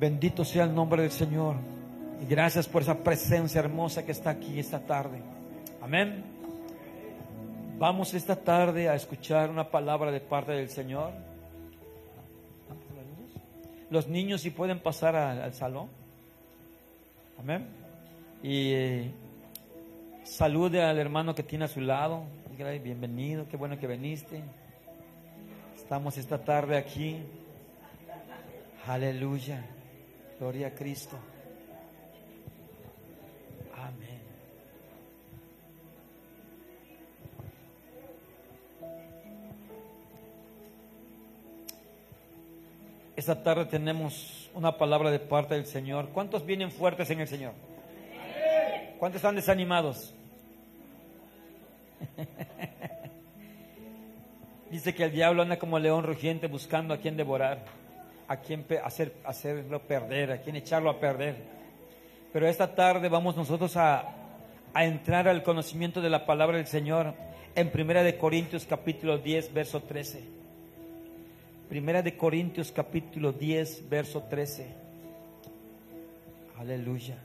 Bendito sea el nombre del Señor. Y gracias por esa presencia hermosa que está aquí esta tarde. Amén. Vamos esta tarde a escuchar una palabra de parte del Señor. Los niños si pueden pasar al, salón. Amén. Y eh, salude al hermano que tiene a su lado. Bienvenido, qué bueno que viniste. Estamos esta tarde aquí. Aleluya. Gloria a Cristo. Amén. Esta tarde tenemos una palabra de parte del Señor. ¿Cuántos vienen fuertes en el Señor? ¿Cuántos están desanimados? Dice que el diablo anda como león rugiente buscando a quien devorar a quien hacer, hacerlo perder, a quien echarlo a perder. Pero esta tarde vamos nosotros a, a entrar al conocimiento de la palabra del Señor en Primera de Corintios capítulo 10, verso 13. Primera de Corintios capítulo 10, verso 13. Aleluya.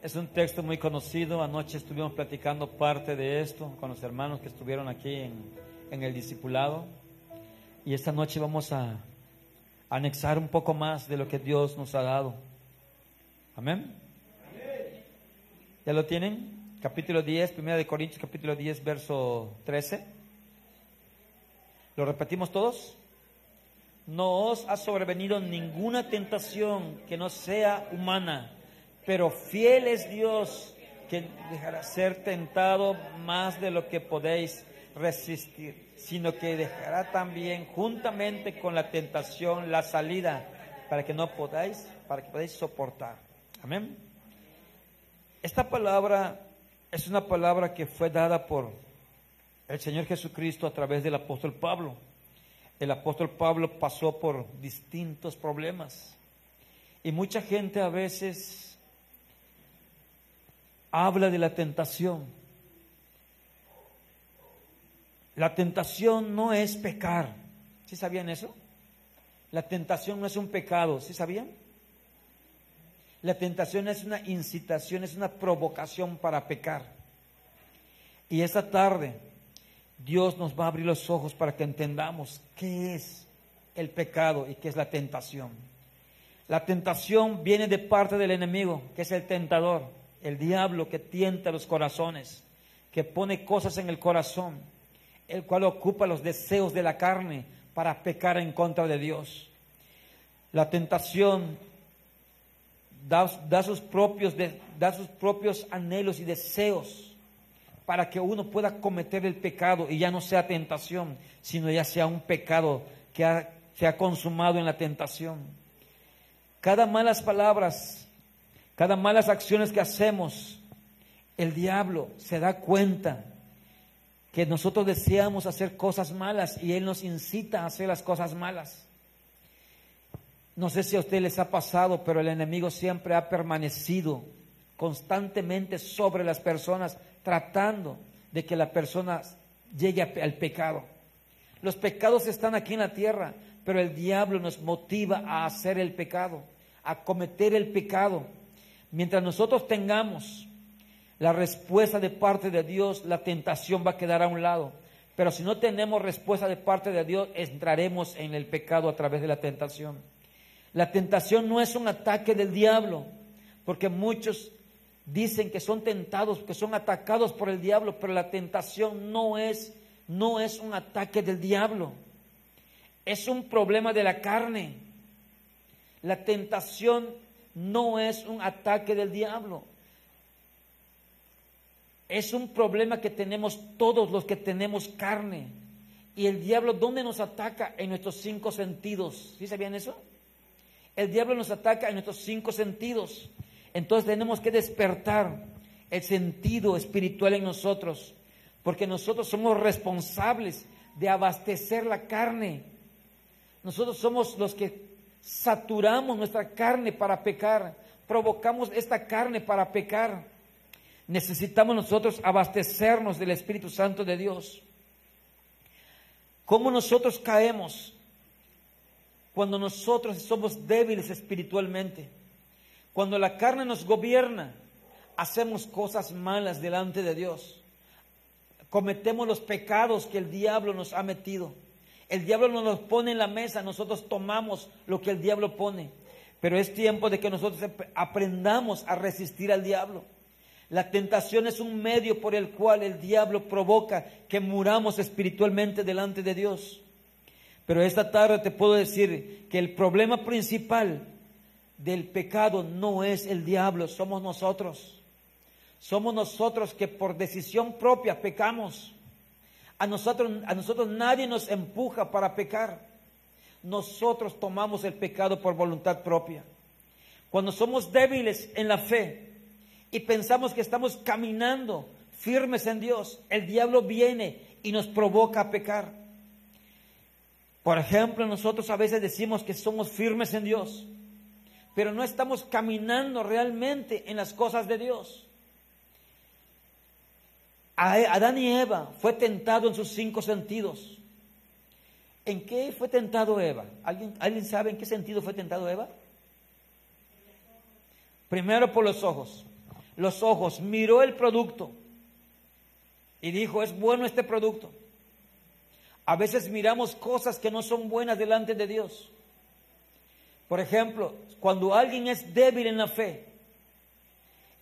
Es un texto muy conocido. Anoche estuvimos platicando parte de esto con los hermanos que estuvieron aquí en, en el discipulado. Y esta noche vamos a anexar un poco más de lo que Dios nos ha dado. Amén. ¿Ya lo tienen? Capítulo 10, 1 de Corintios, capítulo 10, verso 13. ¿Lo repetimos todos? No os ha sobrevenido ninguna tentación que no sea humana, pero fiel es Dios que dejará ser tentado más de lo que podéis resistir sino que dejará también juntamente con la tentación la salida para que no podáis, para que podáis soportar. Amén. Esta palabra es una palabra que fue dada por el Señor Jesucristo a través del apóstol Pablo. El apóstol Pablo pasó por distintos problemas y mucha gente a veces habla de la tentación la tentación no es pecar. ¿Sí sabían eso? La tentación no es un pecado. ¿Sí sabían? La tentación es una incitación, es una provocación para pecar. Y esta tarde Dios nos va a abrir los ojos para que entendamos qué es el pecado y qué es la tentación. La tentación viene de parte del enemigo, que es el tentador, el diablo que tienta los corazones, que pone cosas en el corazón el cual ocupa los deseos de la carne para pecar en contra de Dios. La tentación da, sus, propios, da sus propios anhelos y deseos para que uno pueda cometer el pecado y ya no sea tentación, sino ya sea un pecado que se ha consumado en la tentación. Cada malas palabras, cada malas acciones que hacemos, el diablo se da cuenta que nosotros deseamos hacer cosas malas y Él nos incita a hacer las cosas malas. No sé si a usted les ha pasado, pero el enemigo siempre ha permanecido constantemente sobre las personas, tratando de que la persona llegue al pecado. Los pecados están aquí en la tierra, pero el diablo nos motiva a hacer el pecado, a cometer el pecado. Mientras nosotros tengamos la respuesta de parte de Dios, la tentación va a quedar a un lado. Pero si no tenemos respuesta de parte de Dios, entraremos en el pecado a través de la tentación. La tentación no es un ataque del diablo, porque muchos dicen que son tentados, que son atacados por el diablo, pero la tentación no es no es un ataque del diablo. Es un problema de la carne. La tentación no es un ataque del diablo. Es un problema que tenemos todos los que tenemos carne. Y el diablo, ¿dónde nos ataca? En nuestros cinco sentidos. ¿Sí sabían eso? El diablo nos ataca en nuestros cinco sentidos. Entonces tenemos que despertar el sentido espiritual en nosotros, porque nosotros somos responsables de abastecer la carne. Nosotros somos los que saturamos nuestra carne para pecar, provocamos esta carne para pecar. Necesitamos nosotros abastecernos del Espíritu Santo de Dios. ¿Cómo nosotros caemos? cuando nosotros somos débiles espiritualmente, cuando la carne nos gobierna, hacemos cosas malas delante de Dios. Cometemos los pecados que el diablo nos ha metido. El diablo nos los pone en la mesa, nosotros tomamos lo que el diablo pone. Pero es tiempo de que nosotros aprendamos a resistir al diablo. La tentación es un medio por el cual el diablo provoca que muramos espiritualmente delante de Dios. Pero esta tarde te puedo decir que el problema principal del pecado no es el diablo, somos nosotros. Somos nosotros que por decisión propia pecamos. A nosotros, a nosotros nadie nos empuja para pecar. Nosotros tomamos el pecado por voluntad propia. Cuando somos débiles en la fe y pensamos que estamos caminando firmes en Dios, el diablo viene y nos provoca a pecar. Por ejemplo, nosotros a veces decimos que somos firmes en Dios, pero no estamos caminando realmente en las cosas de Dios. Adán y Eva fue tentado en sus cinco sentidos. ¿En qué fue tentado Eva? ¿Alguien, ¿Alguien sabe en qué sentido fue tentado Eva? Primero por los ojos. Los ojos, miró el producto y dijo, es bueno este producto. A veces miramos cosas que no son buenas delante de Dios. Por ejemplo, cuando alguien es débil en la fe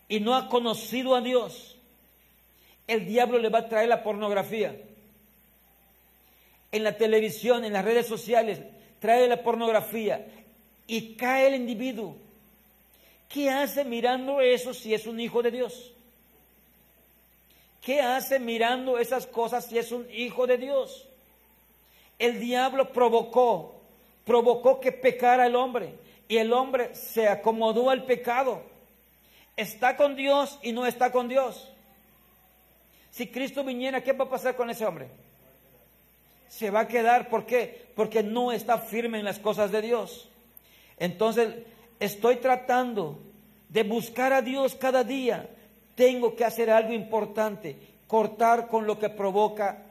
y no ha conocido a Dios, el diablo le va a traer la pornografía. En la televisión, en las redes sociales, trae la pornografía y cae el individuo. ¿Qué hace mirando eso si es un hijo de Dios? ¿Qué hace mirando esas cosas si es un hijo de Dios? El diablo provocó, provocó que pecara el hombre y el hombre se acomodó al pecado. Está con Dios y no está con Dios. Si Cristo viniera, ¿qué va a pasar con ese hombre? Se va a quedar, ¿por qué? Porque no está firme en las cosas de Dios. Entonces, estoy tratando de buscar a Dios cada día. Tengo que hacer algo importante, cortar con lo que provoca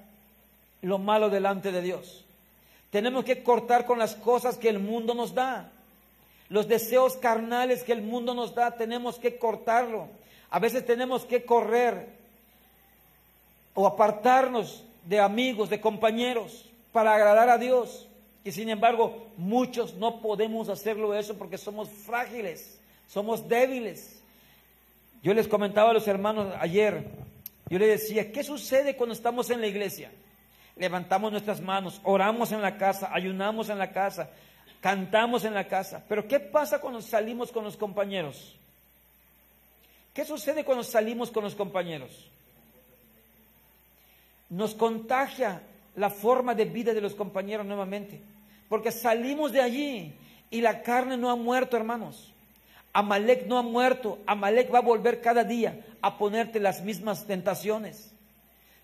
lo malo delante de Dios. Tenemos que cortar con las cosas que el mundo nos da. Los deseos carnales que el mundo nos da, tenemos que cortarlo. A veces tenemos que correr o apartarnos de amigos, de compañeros, para agradar a Dios. Y sin embargo, muchos no podemos hacerlo eso porque somos frágiles, somos débiles. Yo les comentaba a los hermanos ayer, yo les decía, ¿qué sucede cuando estamos en la iglesia? Levantamos nuestras manos, oramos en la casa, ayunamos en la casa, cantamos en la casa. Pero ¿qué pasa cuando salimos con los compañeros? ¿Qué sucede cuando salimos con los compañeros? nos contagia la forma de vida de los compañeros nuevamente. Porque salimos de allí y la carne no ha muerto, hermanos. Amalek no ha muerto. Amalek va a volver cada día a ponerte las mismas tentaciones.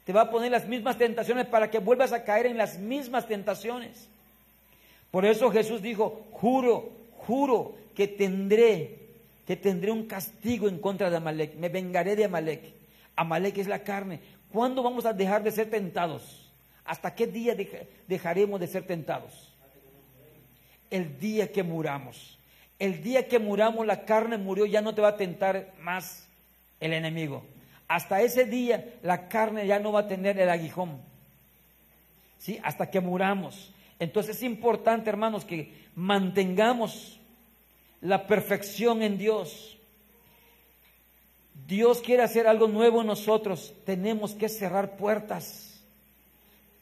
Te va a poner las mismas tentaciones para que vuelvas a caer en las mismas tentaciones. Por eso Jesús dijo, juro, juro que tendré, que tendré un castigo en contra de Amalek. Me vengaré de Amalek. Amalek es la carne. ¿Cuándo vamos a dejar de ser tentados? ¿Hasta qué día dejaremos de ser tentados? El día que muramos. El día que muramos la carne murió, ya no te va a tentar más el enemigo. Hasta ese día la carne ya no va a tener el aguijón. ¿Sí? Hasta que muramos. Entonces es importante, hermanos, que mantengamos la perfección en Dios. Dios quiere hacer algo nuevo en nosotros, tenemos que cerrar puertas.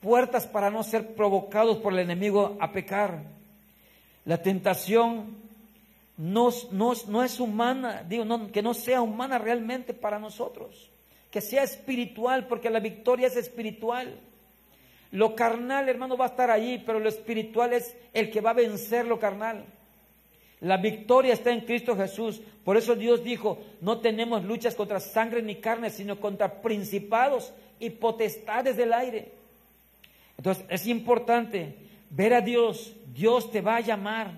Puertas para no ser provocados por el enemigo a pecar. La tentación no, es humana, digo, que no sea humana realmente para nosotros. Que sea espiritual, porque la victoria es espiritual. Lo carnal, hermano, va a estar allí, pero lo espiritual es el que va a vencer lo carnal. La victoria está en Cristo Jesús. Por eso Dios dijo, no tenemos luchas contra sangre ni carne, sino contra principados y potestades del aire. Entonces es importante ver a Dios. Dios te va a llamar.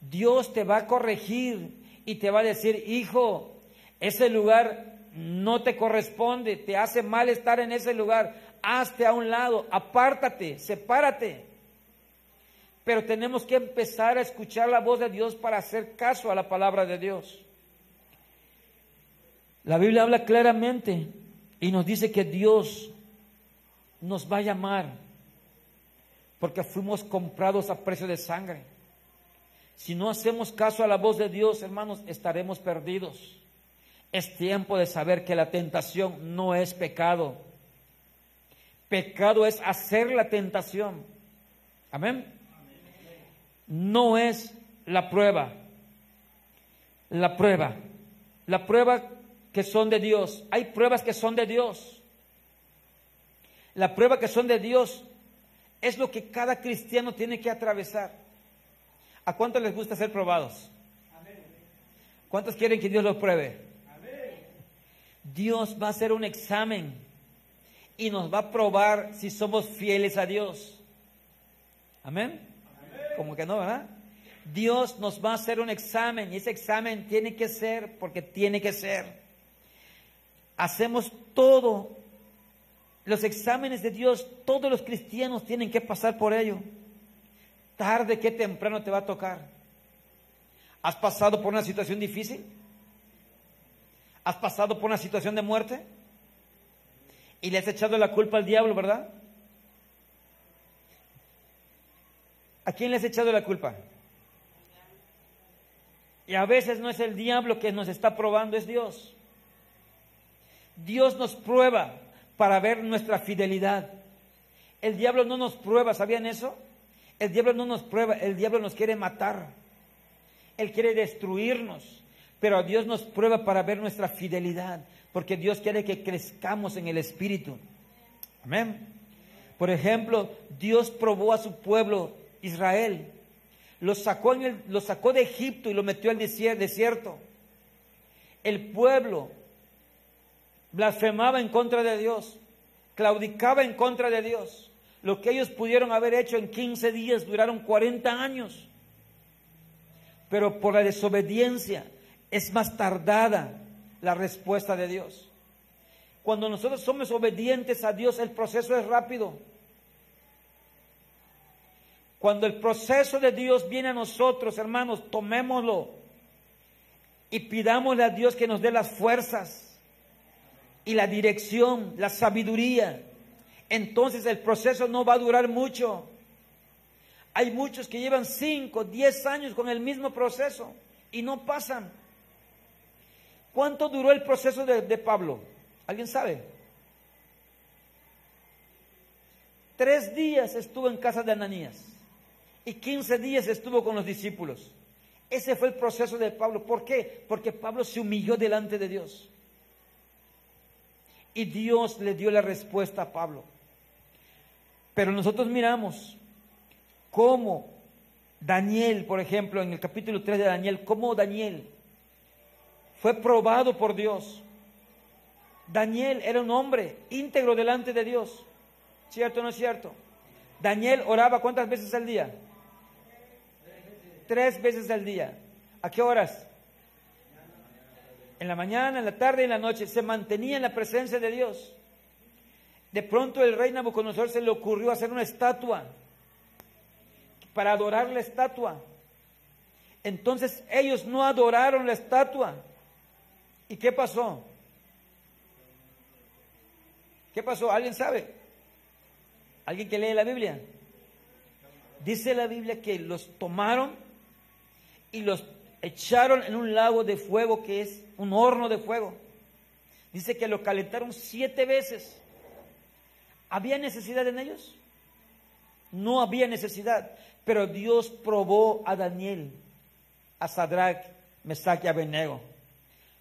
Dios te va a corregir y te va a decir, hijo, ese lugar no te corresponde, te hace mal estar en ese lugar. Hazte a un lado, apártate, sepárate. Pero tenemos que empezar a escuchar la voz de Dios para hacer caso a la palabra de Dios. La Biblia habla claramente y nos dice que Dios nos va a llamar porque fuimos comprados a precio de sangre. Si no hacemos caso a la voz de Dios, hermanos, estaremos perdidos. Es tiempo de saber que la tentación no es pecado. Pecado es hacer la tentación. Amén. No es la prueba. La prueba. La prueba que son de Dios. Hay pruebas que son de Dios. La prueba que son de Dios es lo que cada cristiano tiene que atravesar. ¿A cuántos les gusta ser probados? ¿Cuántos quieren que Dios los pruebe? Dios va a hacer un examen y nos va a probar si somos fieles a Dios. Amén. Como que no, ¿verdad? Dios nos va a hacer un examen y ese examen tiene que ser porque tiene que ser. Hacemos todo. Los exámenes de Dios, todos los cristianos tienen que pasar por ello. Tarde que temprano te va a tocar. ¿Has pasado por una situación difícil? ¿Has pasado por una situación de muerte? Y le has echado la culpa al diablo, ¿verdad? ¿A quién le has echado la culpa? Y a veces no es el diablo que nos está probando, es Dios. Dios nos prueba para ver nuestra fidelidad. El diablo no nos prueba, ¿sabían eso? El diablo no nos prueba, el diablo nos quiere matar. Él quiere destruirnos. Pero Dios nos prueba para ver nuestra fidelidad, porque Dios quiere que crezcamos en el Espíritu. Amén. Por ejemplo, Dios probó a su pueblo Israel, lo sacó, en el, lo sacó de Egipto y lo metió al desierto. El pueblo blasfemaba en contra de Dios, claudicaba en contra de Dios. Lo que ellos pudieron haber hecho en 15 días duraron 40 años. Pero por la desobediencia, es más tardada la respuesta de Dios. Cuando nosotros somos obedientes a Dios, el proceso es rápido. Cuando el proceso de Dios viene a nosotros, hermanos, tomémoslo y pidámosle a Dios que nos dé las fuerzas y la dirección, la sabiduría. Entonces el proceso no va a durar mucho. Hay muchos que llevan 5, 10 años con el mismo proceso y no pasan. ¿Cuánto duró el proceso de, Pablo? ¿Alguien sabe? Tres días estuvo en casa de Ananías y quince días estuvo con los discípulos. Ese fue el proceso de Pablo. ¿Por qué? Porque Pablo se humilló delante de Dios. Y Dios le dio la respuesta a Pablo. Pero nosotros miramos cómo Daniel, por ejemplo, en el capítulo 3 de Daniel, cómo Daniel fue probado por Dios. Daniel era un hombre íntegro delante de Dios. ¿Cierto o no es cierto? Daniel oraba cuántas veces al día? Tres veces al día. ¿A qué horas? En la mañana, en la tarde y en la noche. Se mantenía en la presencia de Dios. De pronto el rey Nabucodonosor se le ocurrió hacer una estatua para adorar la estatua. Entonces ellos no adoraron la estatua, ¿Y qué pasó? ¿Qué pasó? ¿Alguien sabe? ¿Alguien que lee la Biblia? Dice la Biblia que los tomaron y los echaron en un lago de fuego que es un horno de fuego. Dice que lo calentaron siete veces. ¿Había necesidad en ellos? No había necesidad. Pero Dios probó a Daniel, a Sadrach, Mesach y Abednego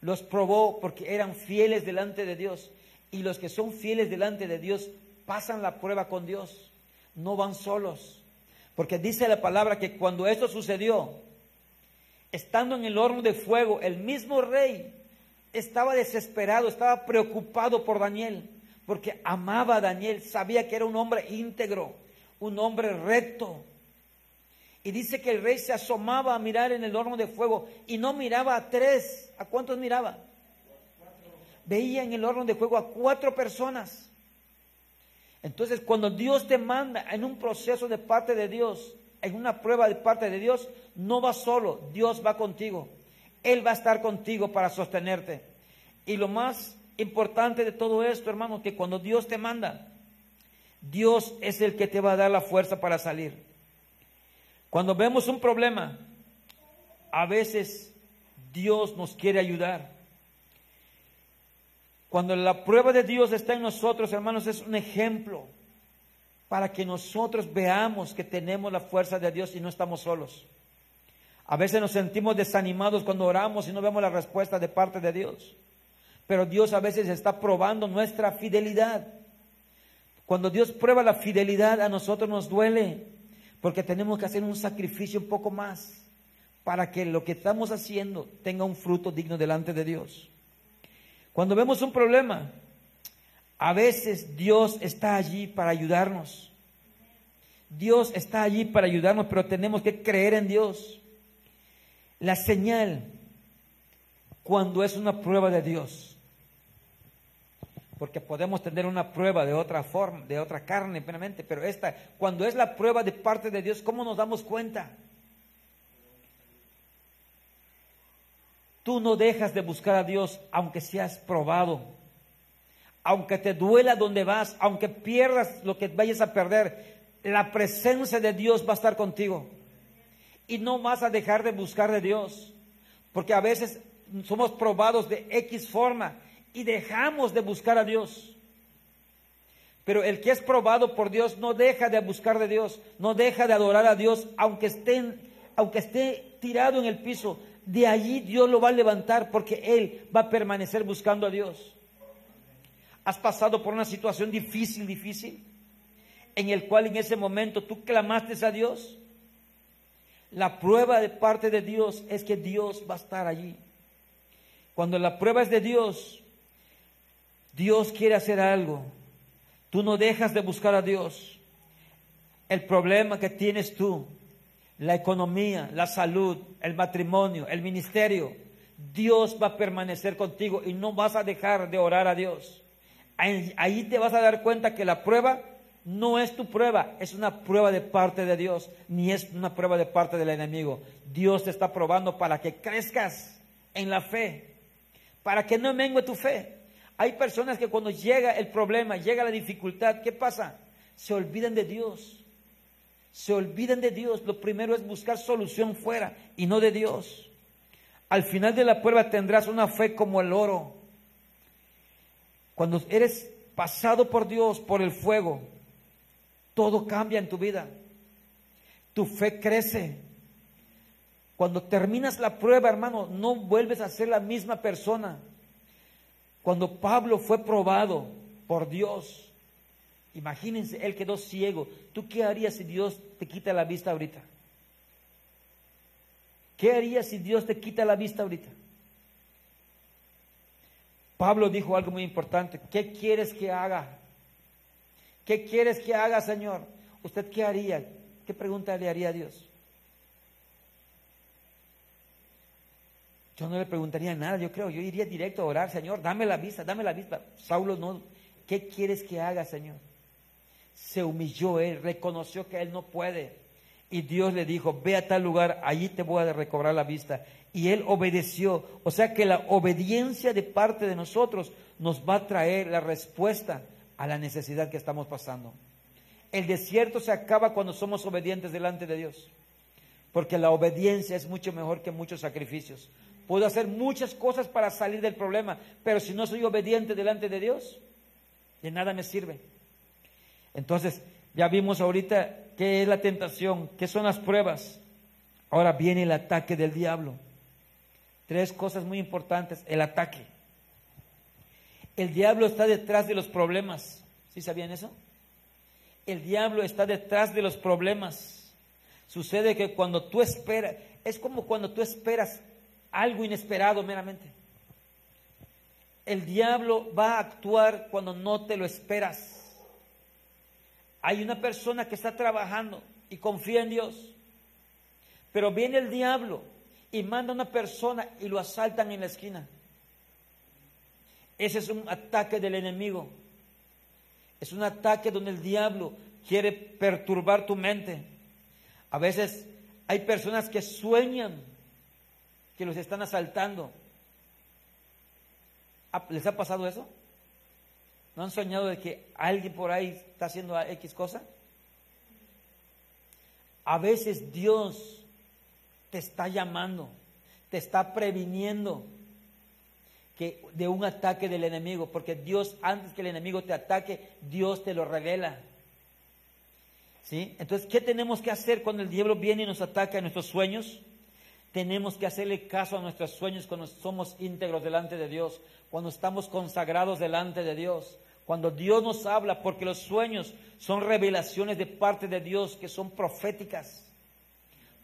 los probó porque eran fieles delante de Dios. Y los que son fieles delante de Dios pasan la prueba con Dios. No van solos. Porque dice la palabra que cuando esto sucedió, estando en el horno de fuego, el mismo rey estaba desesperado, estaba preocupado por Daniel, porque amaba a Daniel, sabía que era un hombre íntegro, un hombre recto, y dice que el rey se asomaba a mirar en el horno de fuego y no miraba a tres. ¿A cuántos miraba? Veía en el horno de fuego a cuatro personas. Entonces, cuando Dios te manda en un proceso de parte de Dios, en una prueba de parte de Dios, no vas solo, Dios va contigo. Él va a estar contigo para sostenerte. Y lo más importante de todo esto, hermano, que cuando Dios te manda, Dios es el que te va a dar la fuerza para salir. Cuando vemos un problema, a veces Dios nos quiere ayudar. Cuando la prueba de Dios está en nosotros, hermanos, es un ejemplo para que nosotros veamos que tenemos la fuerza de Dios y no estamos solos. A veces nos sentimos desanimados cuando oramos y no vemos la respuesta de parte de Dios. Pero Dios a veces está probando nuestra fidelidad. Cuando Dios prueba la fidelidad a nosotros nos duele, porque tenemos que hacer un sacrificio un poco más para que lo que estamos haciendo tenga un fruto digno delante de Dios. Cuando vemos un problema, a veces Dios está allí para ayudarnos. Dios está allí para ayudarnos, pero tenemos que creer en Dios. La señal cuando es una prueba de Dios porque podemos tener una prueba de otra forma, de otra carne, plenamente, pero esta, cuando es la prueba de parte de Dios, ¿cómo nos damos cuenta? Tú no dejas de buscar a Dios aunque seas probado, aunque te duela donde vas, aunque pierdas lo que vayas a perder, la presencia de Dios va a estar contigo. Y no vas a dejar de buscar de Dios, porque a veces somos probados de X forma y dejamos de buscar a Dios. Pero el que es probado por Dios no deja de buscar de Dios, no deja de adorar a Dios, aunque esté, aunque esté tirado en el piso. De allí Dios lo va a levantar porque Él va a permanecer buscando a Dios. ¿Has pasado por una situación difícil, difícil? En el cual en ese momento tú clamaste a Dios. La prueba de parte de Dios es que Dios va a estar allí. Cuando la prueba es de Dios, Dios quiere hacer algo. Tú no dejas de buscar a Dios. El problema que tienes tú, la economía, la salud, el matrimonio, el ministerio, Dios va a permanecer contigo y no vas a dejar de orar a Dios. Ahí, te vas a dar cuenta que la prueba no es tu prueba, es una prueba de parte de Dios, ni es una prueba de parte del enemigo. Dios te está probando para que crezcas en la fe, para que no mengue tu fe. Hay personas que cuando llega el problema, llega la dificultad, ¿qué pasa? Se olvidan de Dios. Se olvidan de Dios. Lo primero es buscar solución fuera y no de Dios. Al final de la prueba tendrás una fe como el oro. Cuando eres pasado por Dios, por el fuego, todo cambia en tu vida. Tu fe crece. Cuando terminas la prueba, hermano, no vuelves a ser la misma persona. Cuando Pablo fue probado por Dios, imagínense, él quedó ciego. ¿Tú qué harías si Dios te quita la vista ahorita? ¿Qué harías si Dios te quita la vista ahorita? Pablo dijo algo muy importante. ¿Qué quieres que haga? ¿Qué quieres que haga, Señor? ¿Usted qué haría? ¿Qué pregunta le haría a Dios? Yo no le preguntaría nada, yo creo, yo iría directo a orar, Señor, dame la vista, dame la vista. Saulo no, ¿qué quieres que haga, Señor? Se humilló él, reconoció que él no puede. Y Dios le dijo, ve a tal lugar, allí te voy a recobrar la vista. Y él obedeció. O sea que la obediencia de parte de nosotros nos va a traer la respuesta a la necesidad que estamos pasando. El desierto se acaba cuando somos obedientes delante de Dios. Porque la obediencia es mucho mejor que muchos sacrificios. Puedo hacer muchas cosas para salir del problema, pero si no soy obediente delante de Dios, de nada me sirve. Entonces, ya vimos ahorita qué es la tentación, qué son las pruebas. Ahora viene el ataque del diablo. Tres cosas muy importantes. El ataque. El diablo está detrás de los problemas. ¿Sí sabían eso? El diablo está detrás de los problemas. Sucede que cuando tú esperas, es como cuando tú esperas algo inesperado meramente. El diablo va a actuar cuando no te lo esperas. Hay una persona que está trabajando y confía en Dios, pero viene el diablo y manda a una persona y lo asaltan en la esquina. Ese es un ataque del enemigo. Es un ataque donde el diablo quiere perturbar tu mente. A veces hay personas que sueñan que los están asaltando. Ah, ¿Les ha pasado eso? ¿No han soñado de que alguien por ahí está haciendo X cosa? A veces Dios te está llamando, te está previniendo que de un ataque del enemigo, porque Dios antes que el enemigo te ataque, Dios te lo revela. ¿Sí? Entonces, ¿qué tenemos que hacer cuando el diablo viene y nos ataca en nuestros sueños? Tenemos que hacerle caso a nuestros sueños cuando somos íntegros delante de Dios, cuando estamos consagrados delante de Dios, cuando Dios nos habla, porque los sueños son revelaciones de parte de Dios que son proféticas.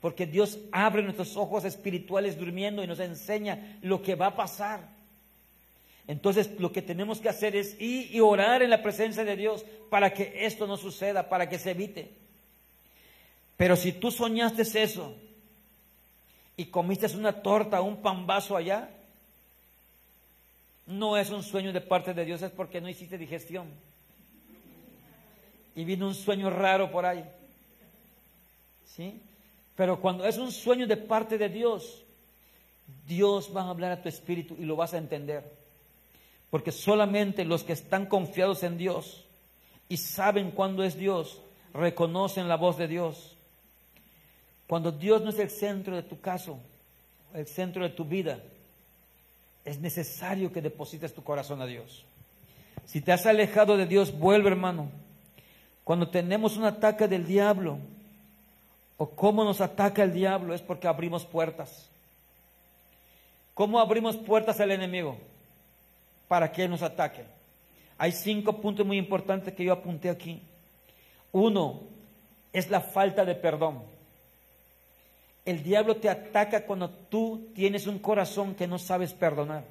Porque Dios abre nuestros ojos espirituales durmiendo y nos enseña lo que va a pasar. Entonces lo que tenemos que hacer es ir y orar en la presencia de Dios para que esto no suceda, para que se evite. Pero si tú soñaste eso y comiste una torta, un pambazo allá, no es un sueño de parte de Dios, es porque no hiciste digestión. Y vino un sueño raro por ahí. ¿Sí? Pero cuando es un sueño de parte de Dios, Dios va a hablar a tu espíritu y lo vas a entender. Porque solamente los que están confiados en Dios y saben cuándo es Dios, reconocen la voz de Dios. Cuando Dios no es el centro de tu caso, el centro de tu vida, es necesario que deposites tu corazón a Dios. Si te has alejado de Dios, vuelve hermano. Cuando tenemos un ataque del diablo, o cómo nos ataca el diablo, es porque abrimos puertas. ¿Cómo abrimos puertas al enemigo? Para que nos ataque. Hay cinco puntos muy importantes que yo apunté aquí. Uno es la falta de perdón. El diablo te ataca cuando tú tienes un corazón que no sabes perdonar.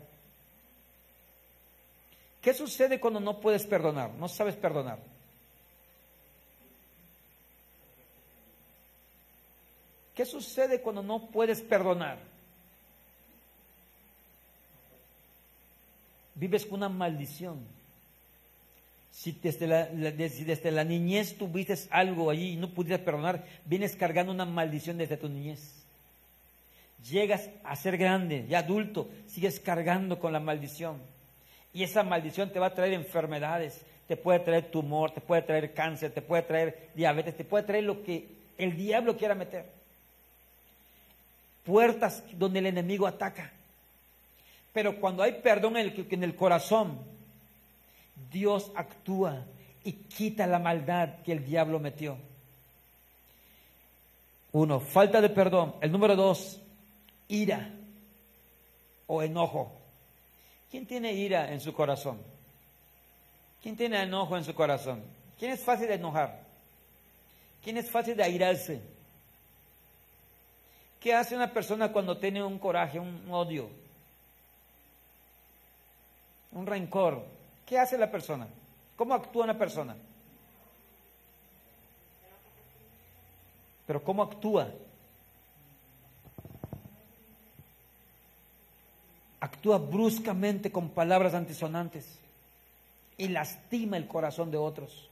¿Qué sucede cuando no puedes perdonar? No sabes perdonar. ¿Qué sucede cuando no puedes perdonar? Vives con una maldición. Si desde la, desde la niñez tuviste algo allí y no pudiste perdonar, vienes cargando una maldición desde tu niñez. Llegas a ser grande y adulto, sigues cargando con la maldición. Y esa maldición te va a traer enfermedades, te puede traer tumor, te puede traer cáncer, te puede traer diabetes, te puede traer lo que el diablo quiera meter. Puertas donde el enemigo ataca. Pero cuando hay perdón en el corazón, Dios actúa y quita la maldad que el diablo metió. Uno, falta de perdón. El número dos, ira o enojo. ¿Quién tiene ira en su corazón? ¿Quién tiene enojo en su corazón? ¿Quién es fácil de enojar? ¿Quién es fácil de airarse? ¿Qué hace una persona cuando tiene un coraje, un odio, un rencor? ¿Qué hace la persona? ¿Cómo actúa una persona? Pero ¿cómo actúa? Actúa bruscamente con palabras antisonantes y lastima el corazón de otros.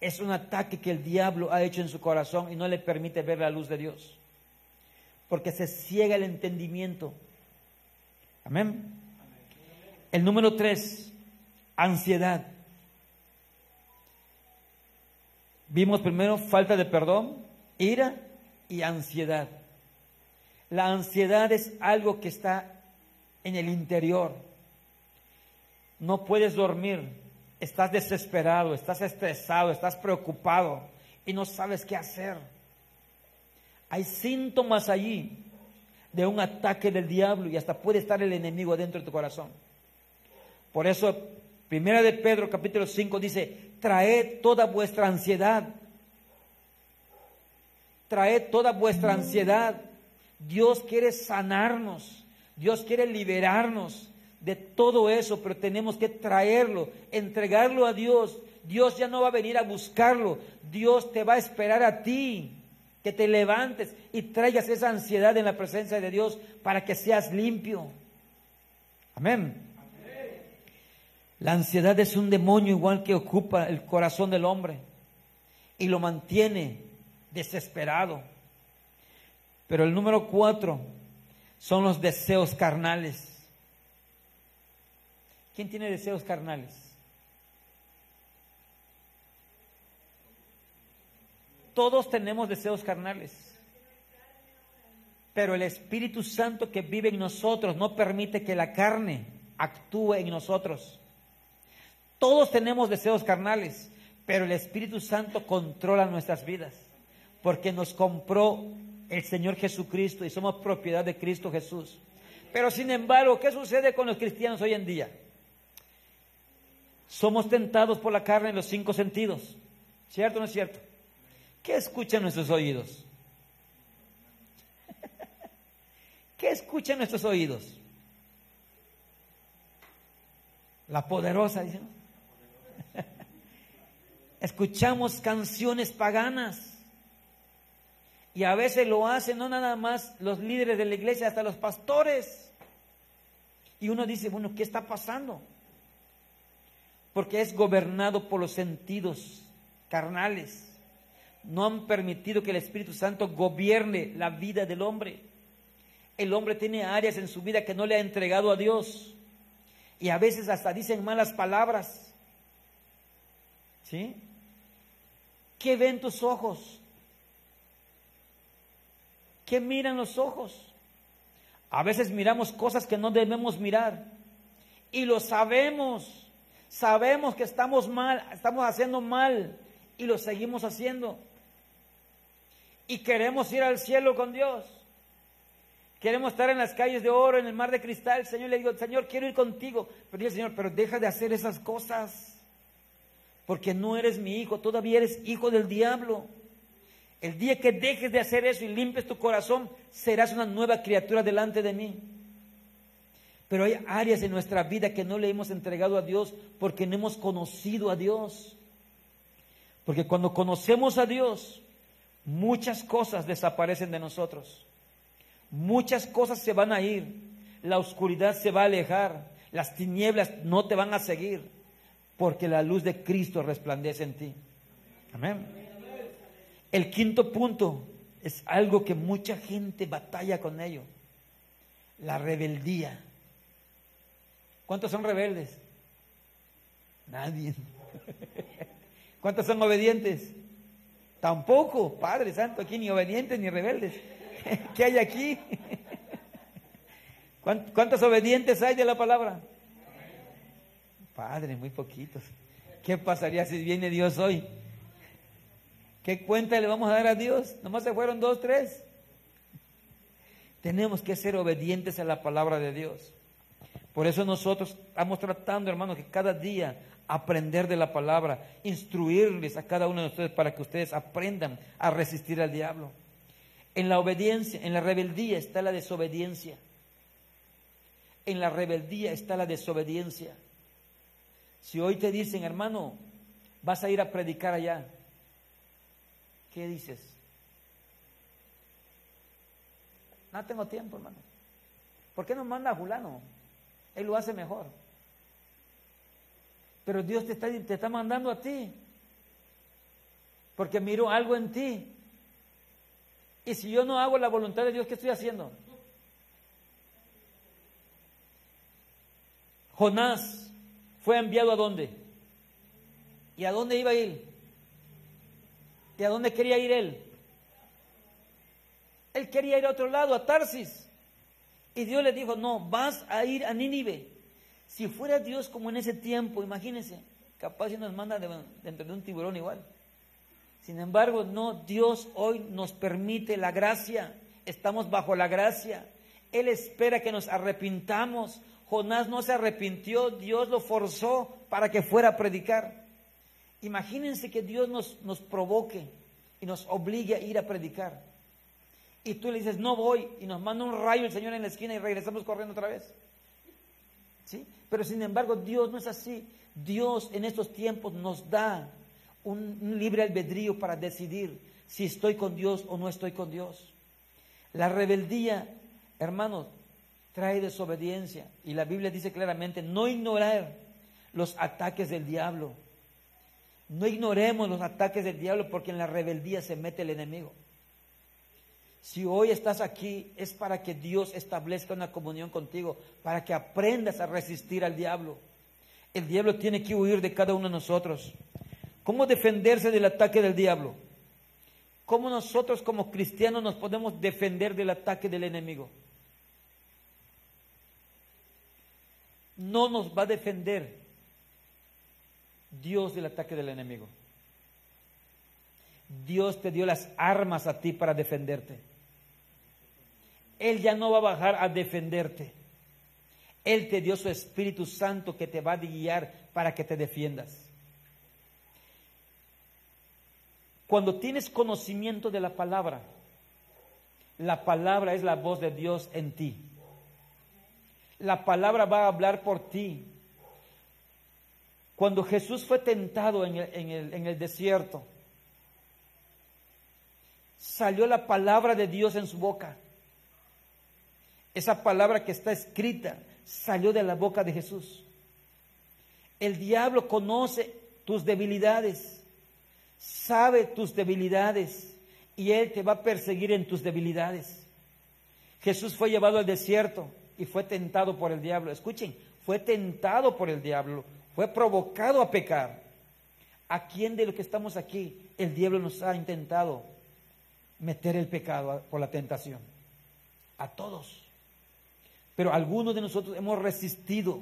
Es un ataque que el diablo ha hecho en su corazón y no le permite ver la luz de Dios. Porque se ciega el entendimiento. Amén. El número tres, ansiedad. Vimos primero falta de perdón, ira y ansiedad. La ansiedad es algo que está en el interior. No puedes dormir, estás desesperado, estás estresado, estás preocupado y no sabes qué hacer. Hay síntomas allí de un ataque del diablo y hasta puede estar el enemigo dentro de tu corazón. Por eso Primera de Pedro capítulo 5 dice, traed toda vuestra ansiedad. Traed toda vuestra ansiedad. Dios quiere sanarnos. Dios quiere liberarnos de todo eso, pero tenemos que traerlo, entregarlo a Dios. Dios ya no va a venir a buscarlo. Dios te va a esperar a ti, que te levantes y traigas esa ansiedad en la presencia de Dios para que seas limpio. Amén. La ansiedad es un demonio igual que ocupa el corazón del hombre y lo mantiene desesperado. Pero el número cuatro son los deseos carnales. ¿Quién tiene deseos carnales? Todos tenemos deseos carnales. Pero el Espíritu Santo que vive en nosotros no permite que la carne actúe en nosotros. Todos tenemos deseos carnales, pero el Espíritu Santo controla nuestras vidas, porque nos compró el Señor Jesucristo y somos propiedad de Cristo Jesús. Pero sin embargo, ¿qué sucede con los cristianos hoy en día? Somos tentados por la carne en los cinco sentidos. ¿Cierto o no es cierto? ¿Qué escuchan nuestros oídos? ¿Qué escuchan nuestros oídos? La poderosa, dicen. Escuchamos canciones paganas. Y a veces lo hacen no nada más los líderes de la iglesia, hasta los pastores. Y uno dice, bueno, ¿qué está pasando? Porque es gobernado por los sentidos carnales. No han permitido que el Espíritu Santo gobierne la vida del hombre. El hombre tiene áreas en su vida que no le ha entregado a Dios. Y a veces hasta dicen malas palabras. ¿Sí? ¿Qué ven tus ojos? ¿Qué miran los ojos? A veces miramos cosas que no debemos mirar. Y lo sabemos. Sabemos que estamos mal, estamos haciendo mal. Y lo seguimos haciendo. Y queremos ir al cielo con Dios. Queremos estar en las calles de oro, en el mar de cristal. Señor, le digo, Señor, quiero ir contigo. Pero dice, Señor, pero deja de hacer esas cosas. Porque no eres mi hijo, todavía eres hijo del diablo. El día que dejes de hacer eso y limpies tu corazón, serás una nueva criatura delante de mí. Pero hay áreas en nuestra vida que no le hemos entregado a Dios porque no hemos conocido a Dios. Porque cuando conocemos a Dios, muchas cosas desaparecen de nosotros. Muchas cosas se van a ir, la oscuridad se va a alejar, las tinieblas no te van a seguir, porque la luz de Cristo resplandece en ti. Amén. El quinto punto es algo que mucha gente batalla con ello, la rebeldía. ¿Cuántos son rebeldes? Nadie. ¿Cuántos son obedientes? Tampoco, Padre Santo, aquí ni obedientes ni rebeldes. ¿Qué hay aquí? ¿Cuántos obedientes hay de la palabra? Padre, muy poquitos. ¿Qué pasaría si viene Dios hoy? ¿Qué cuenta le vamos a dar a Dios? Nomás se fueron dos, tres. Tenemos que ser obedientes a la palabra de Dios. Por eso nosotros estamos tratando, hermanos, que cada día aprender de la palabra, instruirles a cada uno de ustedes para que ustedes aprendan a resistir al diablo. En la obediencia, en la rebeldía está la desobediencia. En la rebeldía está la desobediencia. Si hoy te dicen, hermano, vas a ir a predicar allá, ¿qué dices? No tengo tiempo, hermano. ¿Por qué no manda a Julano? Él lo hace mejor. Pero Dios te está, te está mandando a ti. Porque miro algo en ti y si yo no hago la voluntad de Dios, ¿qué estoy haciendo? Jonás fue enviado a dónde? ¿Y a dónde iba ir? ¿Y a dónde quería ir él? Él quería ir a otro lado, a Tarsis. Y Dios le dijo, no, vas a ir a Nínive. Si fuera Dios como en ese tiempo, imagínense, capaz si nos manda dentro de un tiburón igual. Sin embargo, no, Dios hoy nos permite la gracia, estamos bajo la gracia. Él espera que nos arrepintamos. Jonás no se arrepintió, Dios lo forzó para que fuera a predicar. Imagínense que Dios nos, nos provoque y nos obligue a ir a predicar. Y tú le dices, no voy, y nos manda un rayo el Señor en la esquina y regresamos corriendo otra vez. ¿Sí? Pero sin embargo, Dios no es así. Dios en estos tiempos nos da un, libre albedrío para decidir si estoy con Dios o no estoy con Dios. La rebeldía, hermanos, trae desobediencia. Y la Biblia dice claramente, no ignorar los ataques del diablo. No ignoremos los ataques del diablo porque en la rebeldía se mete el enemigo. Si hoy estás aquí es para que Dios establezca una comunión contigo, para que aprendas a resistir al diablo. El diablo tiene que huir de cada uno de nosotros. ¿Cómo defenderse del ataque del diablo? ¿Cómo nosotros como cristianos nos podemos defender del ataque del enemigo? No nos va a defender Dios del ataque del enemigo. Dios te dio las armas a ti para defenderte. Él ya no va a bajar a defenderte. Él te dio su Espíritu Santo que te va a guiar para que te defiendas. Cuando tienes conocimiento de la palabra, la palabra es la voz de Dios en ti. La palabra va a hablar por ti. Cuando Jesús fue tentado en el, desierto, salió la palabra de Dios en su boca. Esa palabra que está escrita salió de la boca de Jesús. El diablo conoce tus debilidades sabe tus debilidades y Él te va a perseguir en tus debilidades. Jesús fue llevado al desierto y fue tentado por el diablo. Escuchen, fue tentado por el diablo, fue provocado a pecar. ¿A quién de los que estamos aquí el diablo nos ha intentado meter el pecado por la tentación? A todos. Pero algunos de nosotros hemos resistido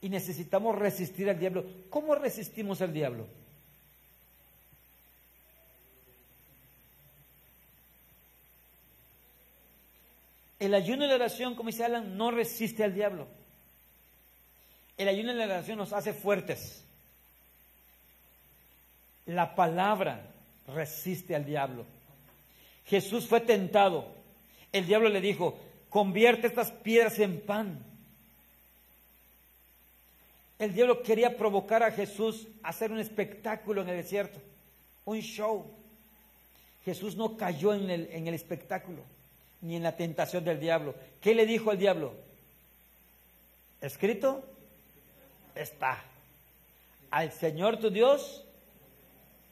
y necesitamos resistir al diablo. ¿Cómo resistimos al diablo? El ayuno y la oración, como dice Alan, no resiste al diablo. El ayuno y la oración nos hace fuertes. La palabra resiste al diablo. Jesús fue tentado. El diablo le dijo, convierte estas piedras en pan. El diablo quería provocar a Jesús a hacer un espectáculo en el desierto, un show. Jesús no cayó en el, en el espectáculo ni en la tentación del diablo. ¿Qué le dijo al diablo? Escrito está. Al Señor tu Dios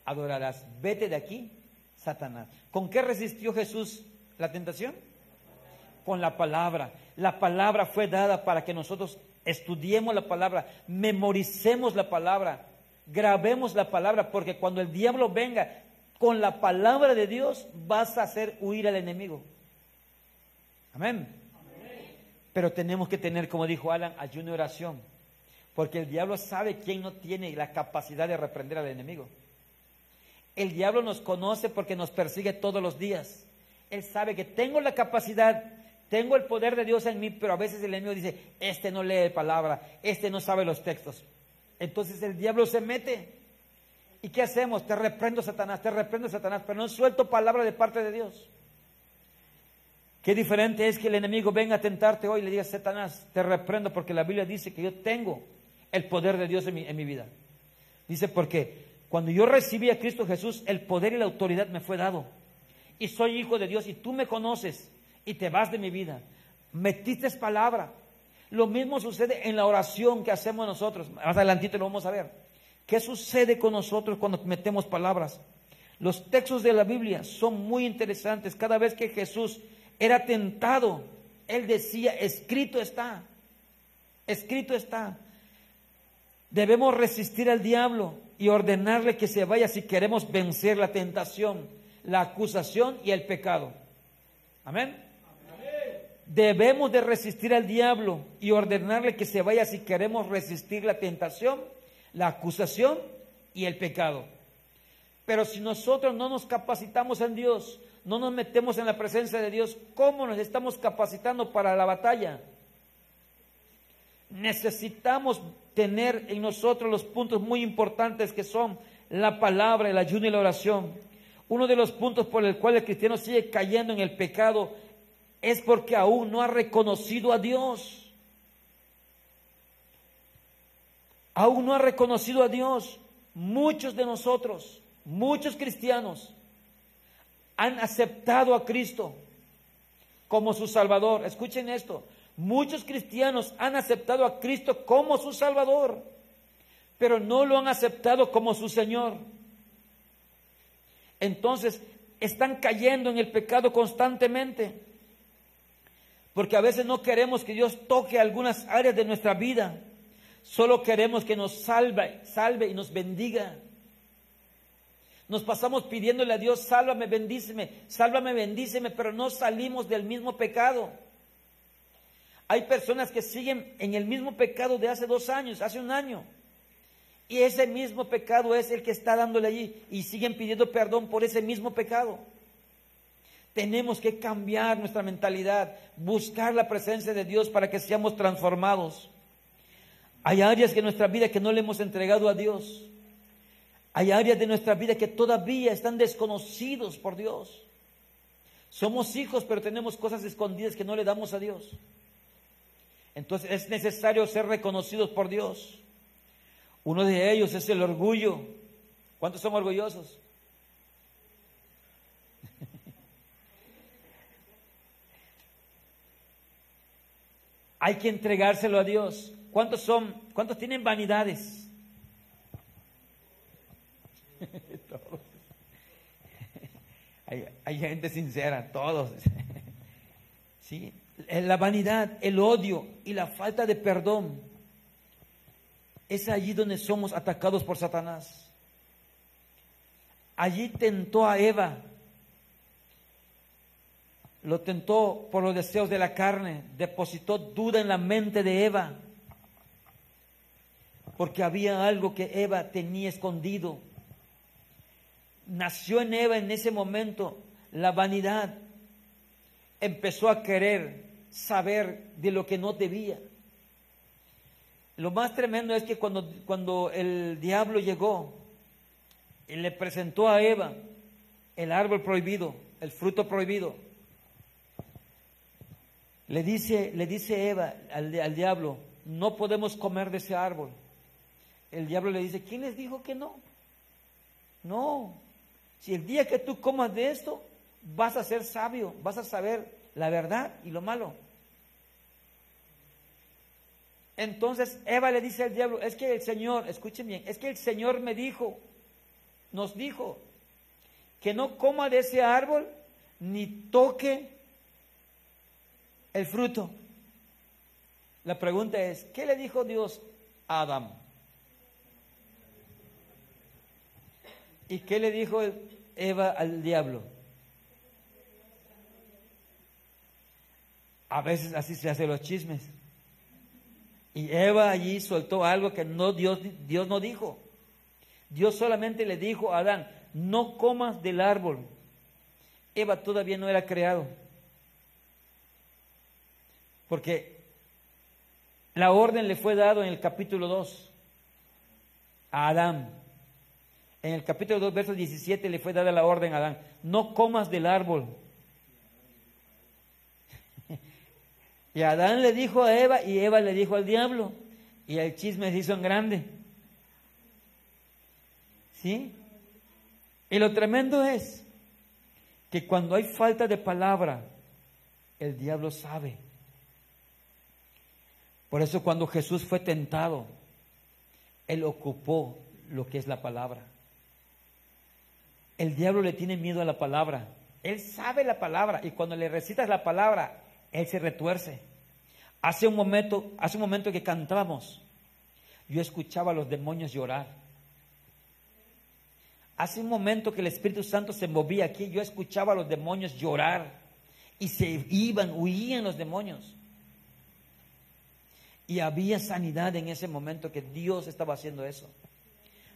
adorarás. Vete de aquí, Satanás. ¿Con qué resistió Jesús la tentación? Con la palabra. La palabra fue dada para que nosotros estudiemos la palabra, memoricemos la palabra, grabemos la palabra, porque cuando el diablo venga con la palabra de Dios, vas a hacer huir al enemigo. Amén. Pero tenemos que tener, como dijo Alan, ayuno y oración. Porque el diablo sabe quién no tiene la capacidad de reprender al enemigo. El diablo nos conoce porque nos persigue todos los días. Él sabe que tengo la capacidad, tengo el poder de Dios en mí, pero a veces el enemigo dice, este no lee palabra, este no sabe los textos. Entonces el diablo se mete. ¿Y qué hacemos? Te reprendo Satanás, te reprendo Satanás, pero no suelto palabra de parte de Dios. Qué diferente es que el enemigo venga a tentarte hoy y le diga, Satanás, te reprendo porque la Biblia dice que yo tengo el poder de Dios en mi, en mi vida. Dice, porque cuando yo recibí a Cristo Jesús, el poder y la autoridad me fue dado. Y soy hijo de Dios y tú me conoces y te vas de mi vida. Metiste palabra. Lo mismo sucede en la oración que hacemos nosotros. Más adelantito lo vamos a ver. ¿Qué sucede con nosotros cuando metemos palabras? Los textos de la Biblia son muy interesantes. Cada vez que Jesús era tentado, él decía, escrito está, escrito está. Debemos resistir al diablo y ordenarle que se vaya si queremos vencer la tentación, la acusación y el pecado. Amén. Debemos de resistir al diablo y ordenarle que se vaya si queremos resistir la tentación, la acusación y el pecado. Pero si nosotros no nos capacitamos en Dios, no nos metemos en la presencia de Dios, ¿cómo nos estamos capacitando para la batalla? Necesitamos tener en nosotros los puntos muy importantes que son la palabra, el ayuno y la oración. Uno de los puntos por el cual el cristiano sigue cayendo en el pecado es porque aún no ha reconocido a Dios. Aún no ha reconocido a Dios. Muchos de nosotros, muchos cristianos, han aceptado a Cristo como su Salvador. Escuchen esto. Muchos cristianos han aceptado a Cristo como su Salvador, pero no lo han aceptado como su Señor. Entonces están cayendo en el pecado constantemente, porque a veces no queremos que Dios toque algunas áreas de nuestra vida, solo queremos que nos salve, salve y nos bendiga. Nos pasamos pidiéndole a Dios, sálvame, bendíceme, sálvame, bendíceme, pero no salimos del mismo pecado. Hay personas que siguen en el mismo pecado de hace dos años, hace un año. Y ese mismo pecado es el que está dándole allí y siguen pidiendo perdón por ese mismo pecado. Tenemos que cambiar nuestra mentalidad, buscar la presencia de Dios para que seamos transformados. Hay áreas de nuestra vida que no le hemos entregado a Dios. Hay áreas de nuestra vida que todavía están desconocidos por Dios. Somos hijos, pero tenemos cosas escondidas que no le damos a Dios. Entonces es necesario ser reconocidos por Dios. Uno de ellos es el orgullo. ¿Cuántos son orgullosos? Hay que entregárselo a Dios. ¿Cuántos son? ¿Cuántos tienen vanidades? Hay, gente sincera, todos. ¿Sí? La vanidad, el odio y la falta de perdón es allí donde somos atacados por Satanás. Allí tentó a Eva. Lo tentó por los deseos de la carne. Depositó duda en la mente de Eva. Porque había algo que Eva tenía escondido. Nació en Eva en ese momento la vanidad. Empezó a querer saber de lo que no debía. Lo más tremendo es que cuando, cuando el diablo llegó y le presentó a Eva el árbol prohibido, el fruto prohibido, le dice, le dice Eva al, al diablo, no podemos comer de ese árbol. El diablo le dice, ¿quién les dijo que no? No, si el día que tú comas de esto, vas a ser sabio, vas a saber la verdad y lo malo. Entonces Eva le dice al diablo, es que el Señor, escuchen bien, es que el Señor me dijo, nos dijo, que no coma de ese árbol ni toque el fruto. La pregunta es, ¿qué le dijo Dios a Adán? ¿Y qué le dijo Eva al diablo? A veces así se hacen los chismes. Y Eva allí soltó algo que no Dios, Dios no dijo. Dios solamente le dijo a Adán, no comas del árbol. Eva todavía no era creado. Porque la orden le fue dado en el capítulo 2 a Adán. En el capítulo 2, verso 17 le fue dada la orden a Adán, no comas del árbol. Y Adán le dijo a Eva y Eva le dijo al diablo. Y el chisme se hizo en grande. ¿Sí? Y lo tremendo es que cuando hay falta de palabra, el diablo sabe. Por eso cuando Jesús fue tentado, él ocupó lo que es la palabra. El diablo le tiene miedo a la palabra. Él sabe la palabra y cuando le recitas la palabra, él se retuerce. Hace un momento, hace un momento que cantábamos, yo escuchaba a los demonios llorar. Hace un momento que el Espíritu Santo se movía aquí, yo escuchaba a los demonios llorar y se iban, huían los demonios. Y había sanidad en ese momento que Dios estaba haciendo eso.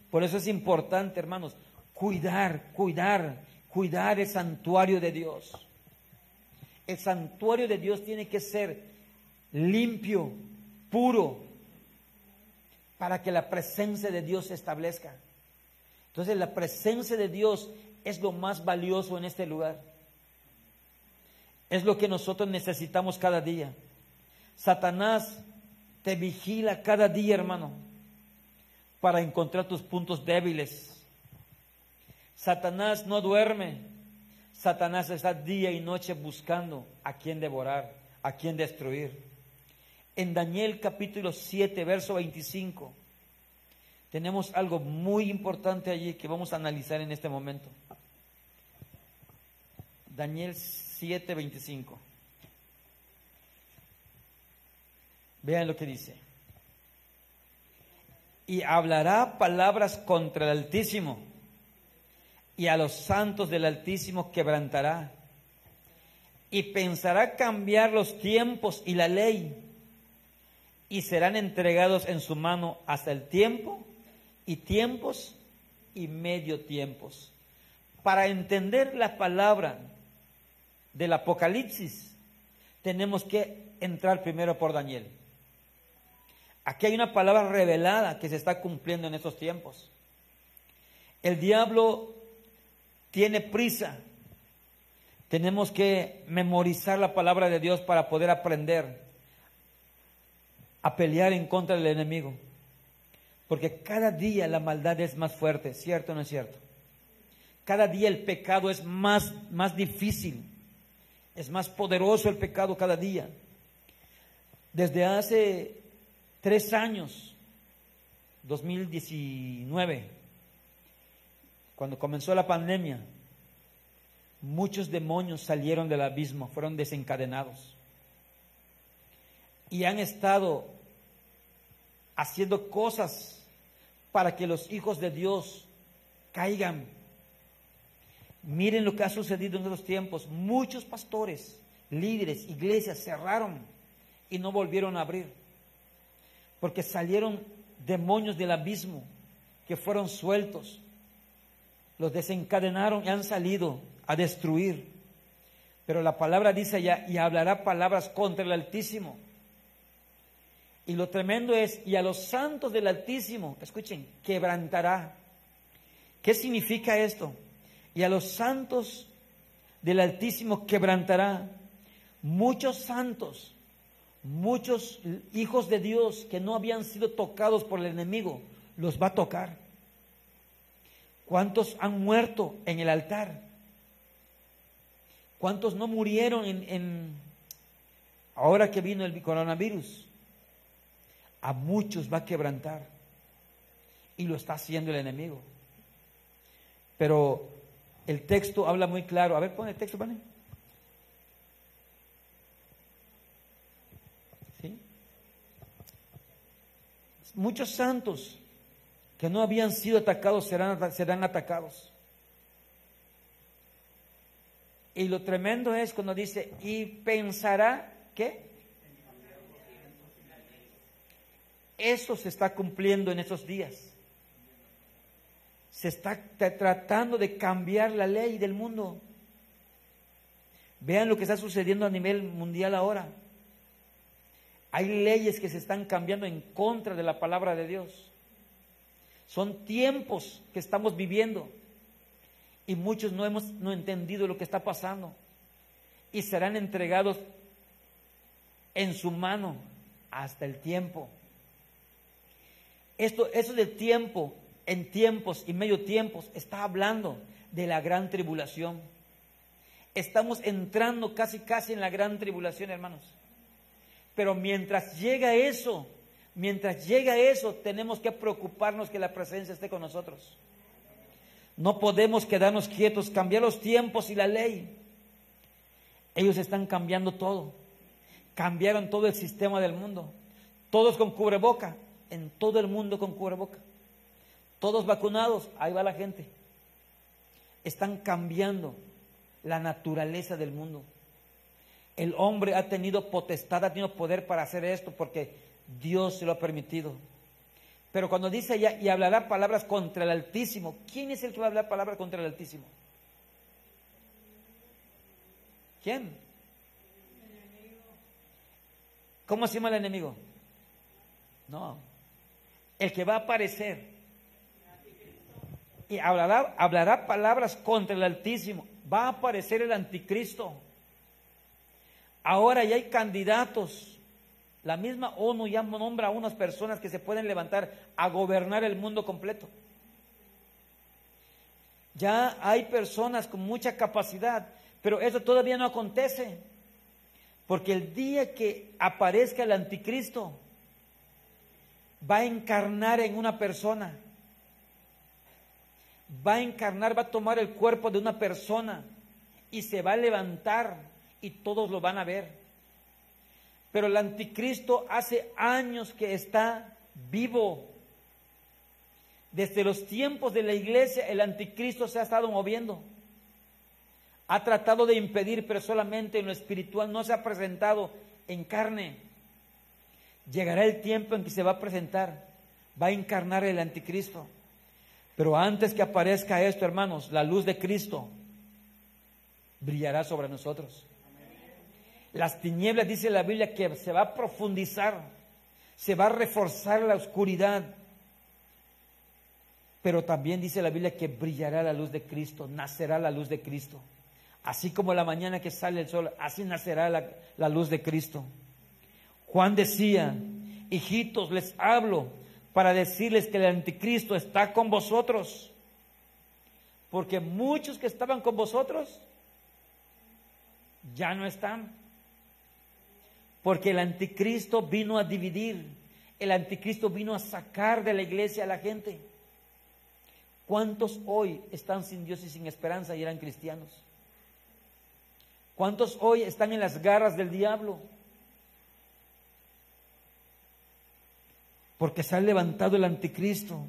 Por eso es importante, hermanos, cuidar, cuidar, cuidar el santuario de Dios. El santuario de Dios tiene que ser limpio, puro, para que la presencia de Dios se establezca. Entonces la presencia de Dios es lo más valioso en este lugar. Es lo que nosotros necesitamos cada día. Satanás te vigila cada día, hermano, para encontrar tus puntos débiles. Satanás no duerme. Satanás está día y noche buscando a quien devorar, a quien destruir. En Daniel capítulo 7, verso 25, tenemos algo muy importante allí que vamos a analizar en este momento. Daniel 7:25. Vean lo que dice. Y hablará palabras contra el Altísimo, y a los santos del Altísimo quebrantará, y pensará cambiar los tiempos y la ley, y serán entregados en su mano hasta el tiempo y tiempos y medio tiempos. Para entender la palabra del Apocalipsis, tenemos que entrar primero por Daniel. Aquí hay una palabra revelada que se está cumpliendo en estos tiempos. El diablo tiene prisa. Tenemos que memorizar la palabra de Dios para poder aprender a pelear en contra del enemigo. Porque cada día la maldad es más fuerte, ¿cierto o no es cierto? Cada día el pecado es más, más difícil, es más poderoso el pecado cada día. Desde hace tres años, 2019, cuando comenzó la pandemia, muchos demonios salieron del abismo, fueron desencadenados. Y han estado haciendo cosas para que los hijos de Dios caigan. Miren lo que ha sucedido en estos tiempos. Muchos pastores, líderes, iglesias cerraron y no volvieron a abrir porque salieron demonios del abismo que fueron sueltos. Los desencadenaron y han salido a destruir. Pero la palabra dice ya, y hablará palabras contra el Altísimo. Y lo tremendo es, y a los santos del Altísimo, escuchen, quebrantará. ¿Qué significa esto? Y a los santos del Altísimo quebrantará. Muchos santos muchos hijos de Dios que no habían sido tocados por el enemigo, los va a tocar. ¿Cuántos han muerto en el altar? ¿Cuántos no murieron en, ahora que vino el coronavirus? A muchos va a quebrantar. Y lo está haciendo el enemigo. Pero el texto habla muy claro. A ver, pon el texto, ¿vale? muchos santos que no habían sido atacados serán, serán atacados. Y lo tremendo es cuando dice, y pensará que eso se está cumpliendo en esos días. Se está tratando de cambiar la ley del mundo. Vean lo que está sucediendo a nivel mundial ahora. Hay leyes que se están cambiando en contra de la palabra de Dios. Son tiempos que estamos viviendo y muchos no hemos no entendido lo que está pasando y serán entregados en su mano hasta el tiempo. Esto, eso del tiempo, en tiempos y medio tiempos, está hablando de la gran tribulación. Estamos entrando casi casi en la gran tribulación, hermanos. Pero mientras llega eso, mientras llega eso, tenemos que preocuparnos que la presencia esté con nosotros. No podemos quedarnos quietos, cambiar los tiempos y la ley. Ellos están cambiando todo. Cambiaron todo el sistema del mundo. Todos con cubreboca, en todo el mundo con cubreboca. Todos vacunados, ahí va la gente. Están cambiando la naturaleza del mundo. El hombre ha tenido potestad, ha tenido poder para hacer esto porque Dios se lo ha permitido. Pero cuando dice ya, y hablará palabras contra el Altísimo, ¿quién es el que va a hablar palabras contra el Altísimo? ¿Quién? ¿Cómo se llama el enemigo? No. El que va a aparecer. Y hablará, hablará palabras contra el Altísimo. Va a aparecer el anticristo. Ahora ya hay candidatos. La misma ONU ya nombra a unas personas que se pueden levantar a gobernar el mundo completo. Ya hay personas con mucha capacidad, pero eso todavía no acontece. Porque el día que aparezca el anticristo, va a encarnar en una persona. Va a encarnar, va a tomar el cuerpo de una persona y se va a levantar y todos lo van a ver. Pero el anticristo hace años que está vivo. Desde los tiempos de la iglesia el anticristo se ha estado moviendo. Ha tratado de impedir, pero solamente en lo espiritual no se ha presentado en carne. Llegará el tiempo en que se va a presentar, va a encarnar el anticristo. Pero antes que aparezca esto, hermanos, la luz de Cristo brillará sobre nosotros. Las tinieblas, dice la Biblia, que se va a profundizar, se va a reforzar la oscuridad. Pero también dice la Biblia que brillará la luz de Cristo, nacerá la luz de Cristo. Así como la mañana que sale el sol, así nacerá la, la luz de Cristo. Juan decía, hijitos, les hablo para decirles que el anticristo está con vosotros. Porque muchos que estaban con vosotros ya no están. Porque el anticristo vino a dividir, el anticristo vino a sacar de la iglesia a la gente. ¿Cuántos hoy están sin Dios y sin esperanza y eran cristianos? ¿Cuántos hoy están en las garras del diablo? Porque se ha levantado el anticristo.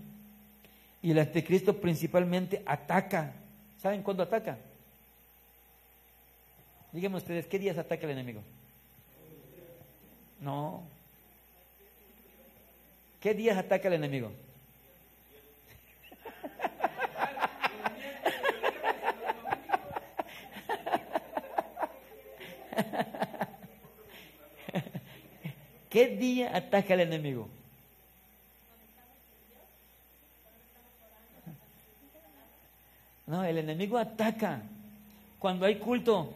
Y el anticristo principalmente ataca. ¿Saben cuándo ataca? Díganme ustedes, ¿qué días ataca el enemigo? No. ¿Qué días ataca el enemigo? ¿Qué día ataca el enemigo? No, el enemigo ataca cuando hay culto.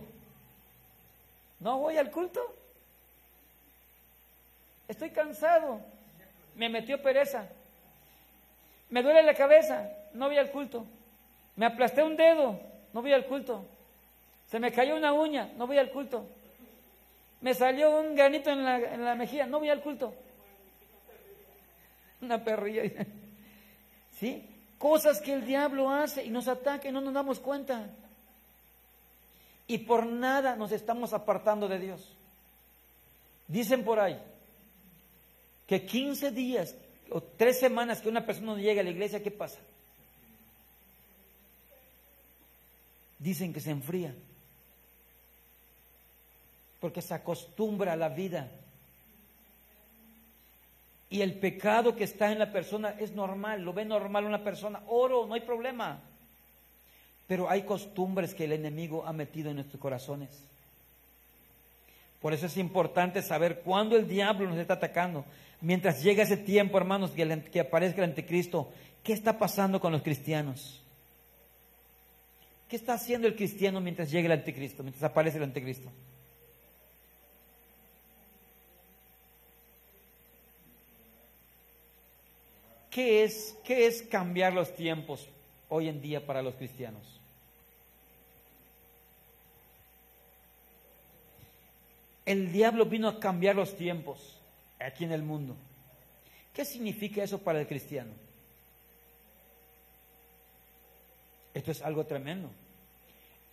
No voy al culto. Estoy cansado. Me metió pereza. Me duele la cabeza. No voy al culto. Me aplasté un dedo. No voy al culto. Se me cayó una uña. No voy al culto. Me salió un granito en la, en la mejilla. No voy al culto. Una perrilla. ¿Sí? Cosas que el diablo hace y nos ataca y no nos damos cuenta. Y por nada nos estamos apartando de Dios. Dicen por ahí, que 15 días o tres semanas que una persona no llega a la iglesia, ¿qué pasa? Dicen que se enfría. Porque se acostumbra a la vida. Y el pecado que está en la persona es normal, lo ve normal una persona. Oro, no hay problema. Pero hay costumbres que el enemigo ha metido en nuestros corazones. Por eso es importante saber cuándo el diablo nos está atacando. Mientras llega ese tiempo, hermanos, que, aparezca el anticristo, ¿qué está pasando con los cristianos? ¿Qué está haciendo el cristiano mientras llega el anticristo, mientras aparece el anticristo? ¿Qué es, ¿Qué es cambiar los tiempos hoy en día para los cristianos? El diablo vino a cambiar los tiempos aquí en el mundo. ¿Qué significa eso para el cristiano? Esto es algo tremendo.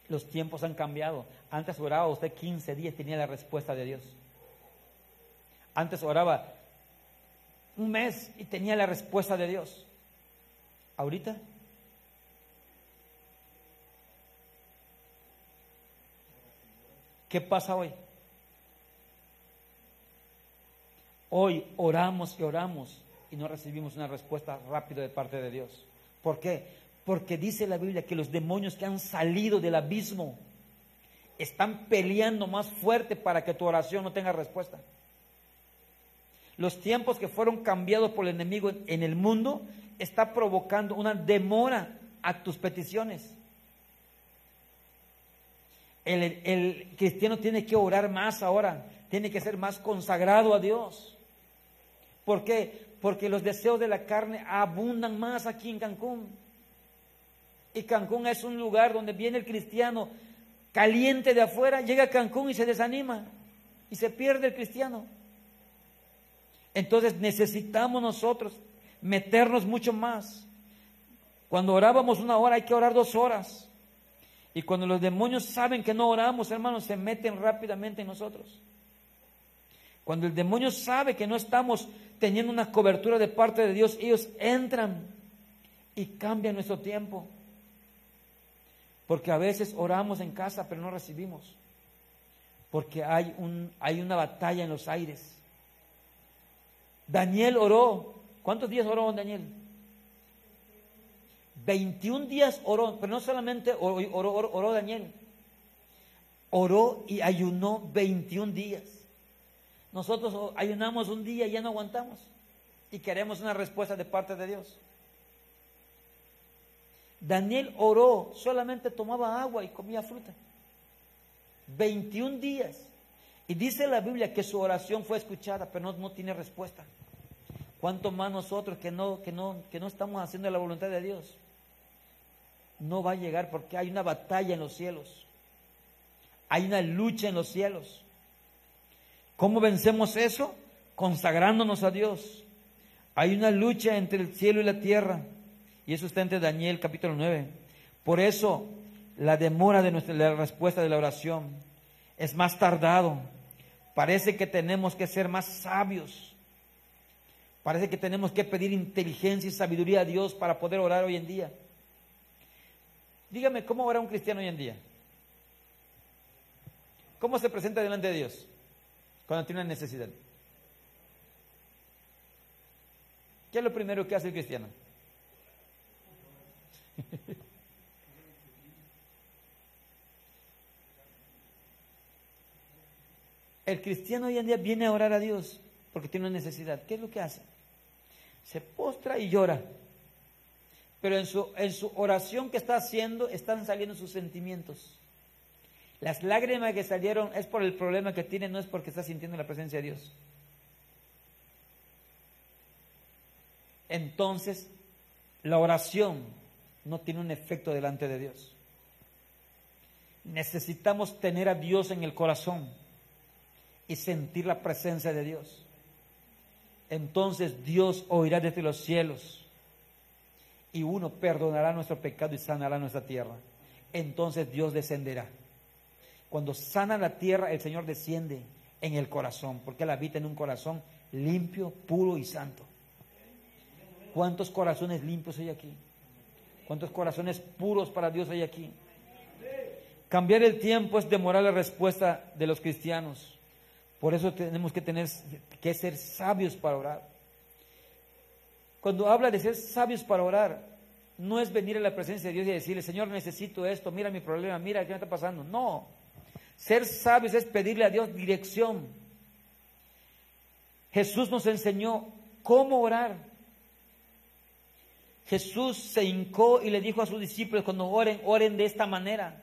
Los tiempos han cambiado. Antes oraba usted 15 días, tenía la respuesta de Dios. Antes oraba un mes y tenía la respuesta de Dios. Ahorita ¿Qué pasa hoy? Hoy oramos y oramos y no recibimos una respuesta rápida de parte de Dios. ¿Por qué? Porque dice la Biblia que los demonios que han salido del abismo están peleando más fuerte para que tu oración no tenga respuesta. Los tiempos que fueron cambiados por el enemigo en el mundo está provocando una demora a tus peticiones. El, el, cristiano tiene que orar más ahora, tiene que ser más consagrado a Dios. ¿Por qué? Porque los deseos de la carne abundan más aquí en Cancún. Y Cancún es un lugar donde viene el cristiano caliente de afuera, llega a Cancún y se desanima y se pierde el cristiano. Entonces necesitamos nosotros meternos mucho más. Cuando orábamos una hora hay que orar dos horas. Y cuando los demonios saben que no oramos, hermanos, se meten rápidamente en nosotros. Cuando el demonio sabe que no estamos teniendo una cobertura de parte de Dios, ellos entran y cambian nuestro tiempo. Porque a veces oramos en casa, pero no recibimos. Porque hay, un, hay una batalla en los aires. Daniel oró. ¿Cuántos días oró Daniel? 21 días oró, pero no solamente oró, oró, Daniel, oró y ayunó 21 días. Nosotros ayunamos un día y ya no aguantamos y queremos una respuesta de parte de Dios. Daniel oró, solamente tomaba agua y comía fruta. 21 días. Y dice la Biblia que su oración fue escuchada, pero no, no tiene respuesta. ¿Cuánto más nosotros que no, que, no, que no estamos haciendo la voluntad de Dios? No va a llegar porque hay una batalla en los cielos. Hay una lucha en los cielos. ¿Cómo vencemos eso? Consagrándonos a Dios. Hay una lucha entre el cielo y la tierra. Y eso está entre Daniel capítulo 9. Por eso la demora de nuestra la respuesta de la oración es más tardado. Parece que tenemos que ser más sabios. Parece que tenemos que pedir inteligencia y sabiduría a Dios para poder orar hoy en día. Dígame, ¿cómo ora un cristiano hoy en día? ¿Cómo se presenta delante de Dios cuando tiene una necesidad? ¿Qué es lo primero que hace el cristiano? El cristiano hoy en día viene a orar a Dios porque tiene una necesidad. ¿Qué es lo que hace? Se postra y llora. Pero en su, en su oración que está haciendo están saliendo sus sentimientos. Las lágrimas que salieron es por el problema que tiene, no es porque está sintiendo la presencia de Dios. Entonces, la oración no tiene un efecto delante de Dios. Necesitamos tener a Dios en el corazón y sentir la presencia de Dios. Entonces Dios oirá desde los cielos y uno perdonará nuestro pecado y sanará nuestra tierra. Entonces Dios descenderá. Cuando sana la tierra, el Señor desciende en el corazón, porque Él habita en un corazón limpio, puro y santo. ¿Cuántos corazones limpios hay aquí? ¿Cuántos corazones puros para Dios hay aquí? Cambiar el tiempo es demorar la respuesta de los cristianos. Por eso tenemos que tener que ser sabios para orar. Cuando habla de ser sabios para orar, no es venir a la presencia de Dios y decirle, Señor, necesito esto, mira mi problema, mira qué me está pasando. No. Ser sabios es pedirle a Dios dirección. Jesús nos enseñó cómo orar. Jesús se hincó y le dijo a sus discípulos cuando oren, oren de esta manera.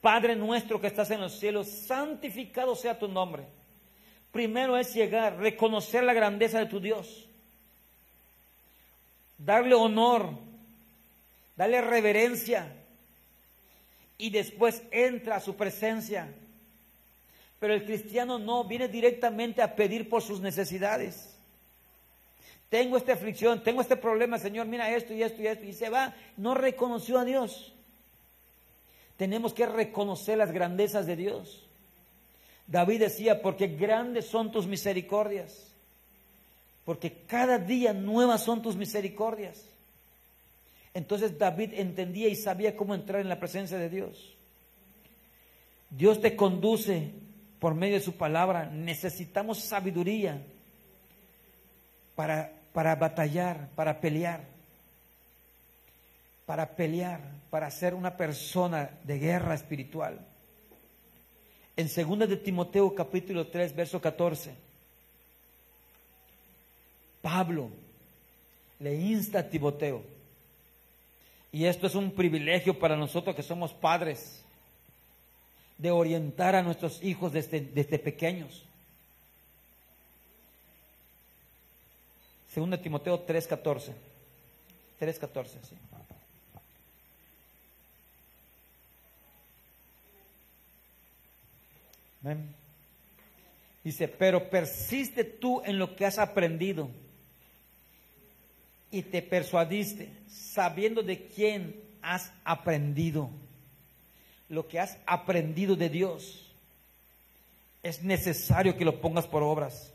Padre nuestro que estás en los cielos, santificado sea tu nombre. Primero es llegar, reconocer la grandeza de tu Dios, darle honor, darle reverencia y después entra a su presencia. Pero el cristiano no viene directamente a pedir por sus necesidades tengo esta aflicción, tengo este problema, Señor, mira esto y esto y esto, y se va, no reconoció a Dios. Tenemos que reconocer las grandezas de Dios. David decía, porque grandes son tus misericordias, porque cada día nuevas son tus misericordias. Entonces David entendía y sabía cómo entrar en la presencia de Dios. Dios te conduce por medio de su palabra. Necesitamos sabiduría para para batallar, para pelear, para pelear, para ser una persona de guerra espiritual. En 2 de Timoteo capítulo 3, verso 14, Pablo le insta a Timoteo, y esto es un privilegio para nosotros que somos padres, de orientar a nuestros hijos desde, desde pequeños. Segunda Timoteo 3:14. 3:14, sí. Dice, pero persiste tú en lo que has aprendido y te persuadiste, sabiendo de quién has aprendido. Lo que has aprendido de Dios es necesario que lo pongas por obras.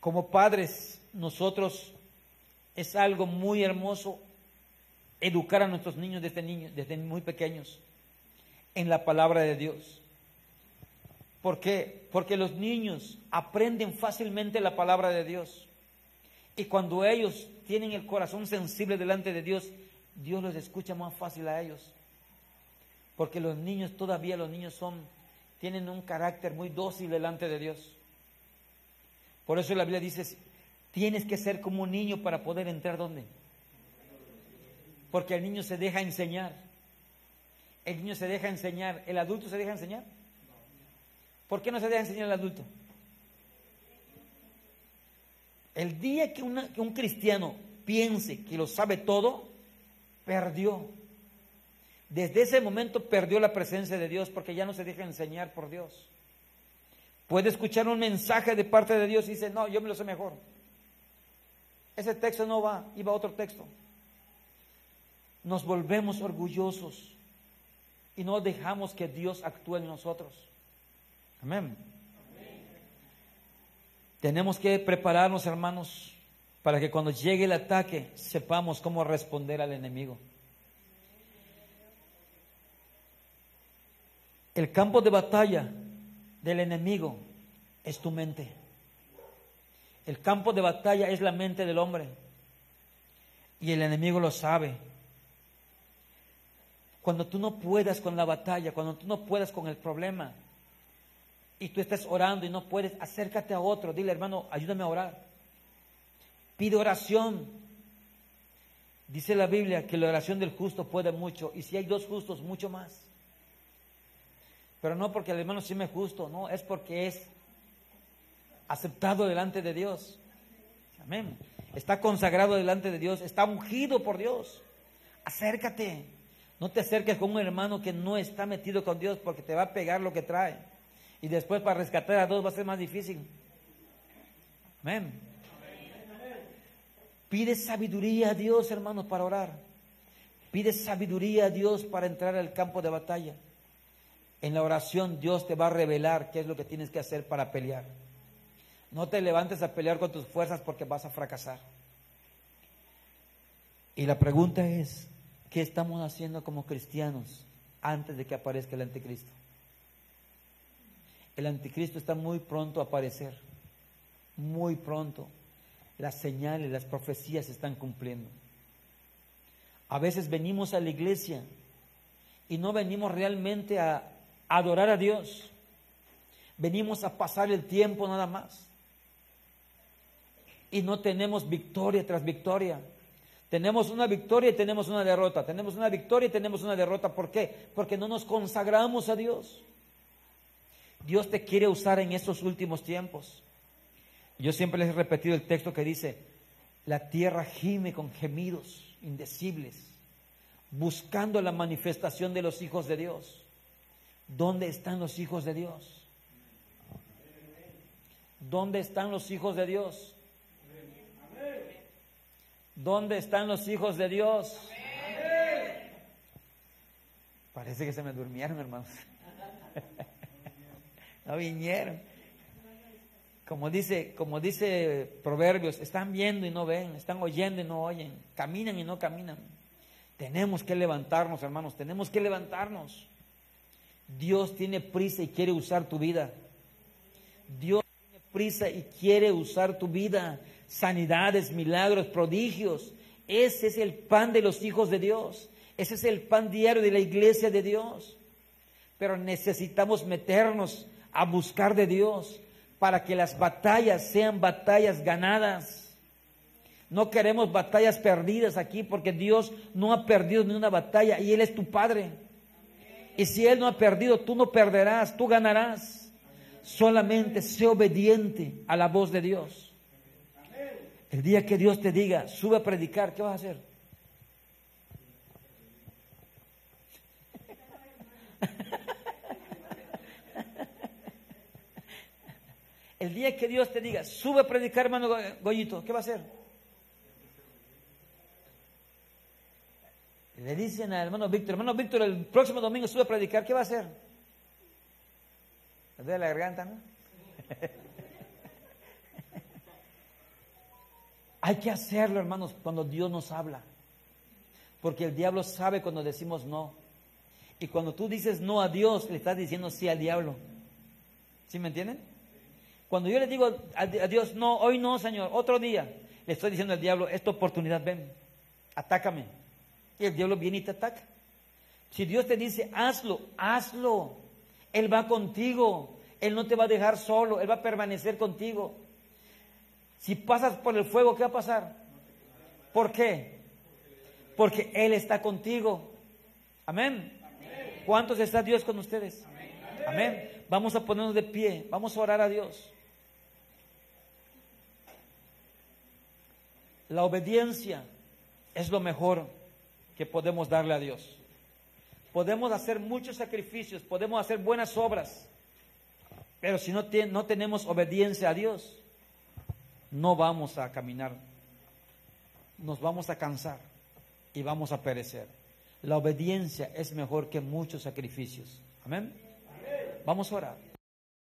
Como padres, nosotros es algo muy hermoso educar a nuestros niños desde niños, desde muy pequeños, en la palabra de Dios. ¿Por qué? Porque los niños aprenden fácilmente la palabra de Dios. Y cuando ellos tienen el corazón sensible delante de Dios, Dios los escucha más fácil a ellos. Porque los niños, todavía los niños son, tienen un carácter muy dócil delante de Dios. Por eso la Biblia dice, tienes que ser como un niño para poder entrar donde. Porque el niño se deja enseñar. El niño se deja enseñar. ¿El adulto se deja enseñar? ¿Por qué no se deja enseñar el adulto? El día que, un cristiano piense que lo sabe todo, perdió. Desde ese momento perdió la presencia de Dios porque ya no se deja enseñar por Dios. Puede escuchar un mensaje de parte de Dios y dice, no, yo me lo sé mejor. Ese texto no va, iba otro texto. Nos volvemos orgullosos y no dejamos que Dios actúe en nosotros. Amén. Tenemos que prepararnos, hermanos, para que cuando llegue el ataque sepamos cómo responder al enemigo. El campo de batalla del enemigo es tu mente. El campo de batalla es la mente del hombre. Y el enemigo lo sabe. Cuando tú no puedas con la batalla, cuando tú no puedas con el problema, y tú estás orando y no puedes, acércate a otro, dile hermano, ayúdame a orar. Pide oración. Dice la Biblia que la oración del justo puede mucho, y si hay dos justos, mucho más. Pero no porque el hermano sí me justo, no, es porque es aceptado delante de Dios. Amén. Está consagrado delante de Dios, está ungido por Dios. Acércate. No te acerques con un hermano que no está metido con Dios porque te va a pegar lo que trae. Y después para rescatar a dos va a ser más difícil. Amén. Pide sabiduría a Dios, hermanos, para orar. Pide sabiduría a Dios para entrar al campo de batalla. En la oración Dios te va a revelar qué es lo que tienes que hacer para pelear. No te levantes a pelear con tus fuerzas porque vas a fracasar. Y la pregunta es, ¿qué estamos haciendo como cristianos antes de que aparezca el anticristo? El anticristo está muy pronto a aparecer, muy pronto. Las señales, las profecías se están cumpliendo. A veces venimos a la iglesia y no venimos realmente a adorar a Dios. Venimos a pasar el tiempo nada más. Y no tenemos victoria tras victoria. Tenemos una victoria y tenemos una derrota. Tenemos una victoria y tenemos una derrota. ¿Por qué? Porque no nos consagramos a Dios. Dios te quiere usar en estos últimos tiempos. Yo siempre les he repetido el texto que dice, la tierra gime con gemidos indecibles, buscando la manifestación de los hijos de Dios. ¿Dónde están los hijos de Dios? ¿Dónde están los hijos de Dios? ¿Dónde están los hijos de Dios? Parece que se me durmieron, hermanos. no vinieron. Como dice, como dice Proverbios, están viendo y no ven, están oyendo y no oyen, caminan y no caminan. Tenemos que levantarnos, hermanos, tenemos que levantarnos. Dios tiene prisa y quiere usar tu vida. Dios tiene prisa y quiere usar tu vida. Sanidades, milagros, prodigios. Ese es el pan de los hijos de Dios. Ese es el pan diario de la iglesia de Dios. Pero necesitamos meternos a buscar de Dios para que las batallas sean batallas ganadas. No queremos batallas perdidas aquí porque Dios no ha perdido ni una batalla y Él es tu Padre. Y si Él no ha perdido, tú no perderás, tú ganarás. Solamente sé obediente a la voz de Dios. El día que Dios te diga, sube a predicar, ¿qué vas a hacer? El día que Dios te diga, sube a predicar, hermano Goyito, ¿qué va a hacer? Le dicen al hermano Víctor, hermano Víctor, el próximo domingo sube a predicar, ¿qué va a hacer? ¿Le la garganta, no? Hay que hacerlo, hermanos, cuando Dios nos habla. Porque el diablo sabe cuando decimos no. Y cuando tú dices no a Dios, le estás diciendo sí al diablo. ¿Sí me entienden? Cuando yo le digo a Dios, no, hoy no, Señor, otro día, le estoy diciendo al diablo, esta oportunidad, ven, atácame. Y el diablo viene y te ataca. Si Dios te dice, hazlo, hazlo. Él va contigo. Él no te va a dejar solo. Él va a permanecer contigo. Si pasas por el fuego, ¿qué va a pasar? ¿Por qué? Porque Él está contigo. Amén. ¿Cuántos está Dios con ustedes? Amén. Vamos a ponernos de pie. Vamos a orar a Dios. La obediencia es lo mejor que podemos darle a Dios. Podemos hacer muchos sacrificios, podemos hacer buenas obras, pero si no, no tenemos obediencia a Dios, no vamos a caminar, nos vamos a cansar y vamos a perecer. La obediencia es mejor que muchos sacrificios. Amén. Vamos a orar.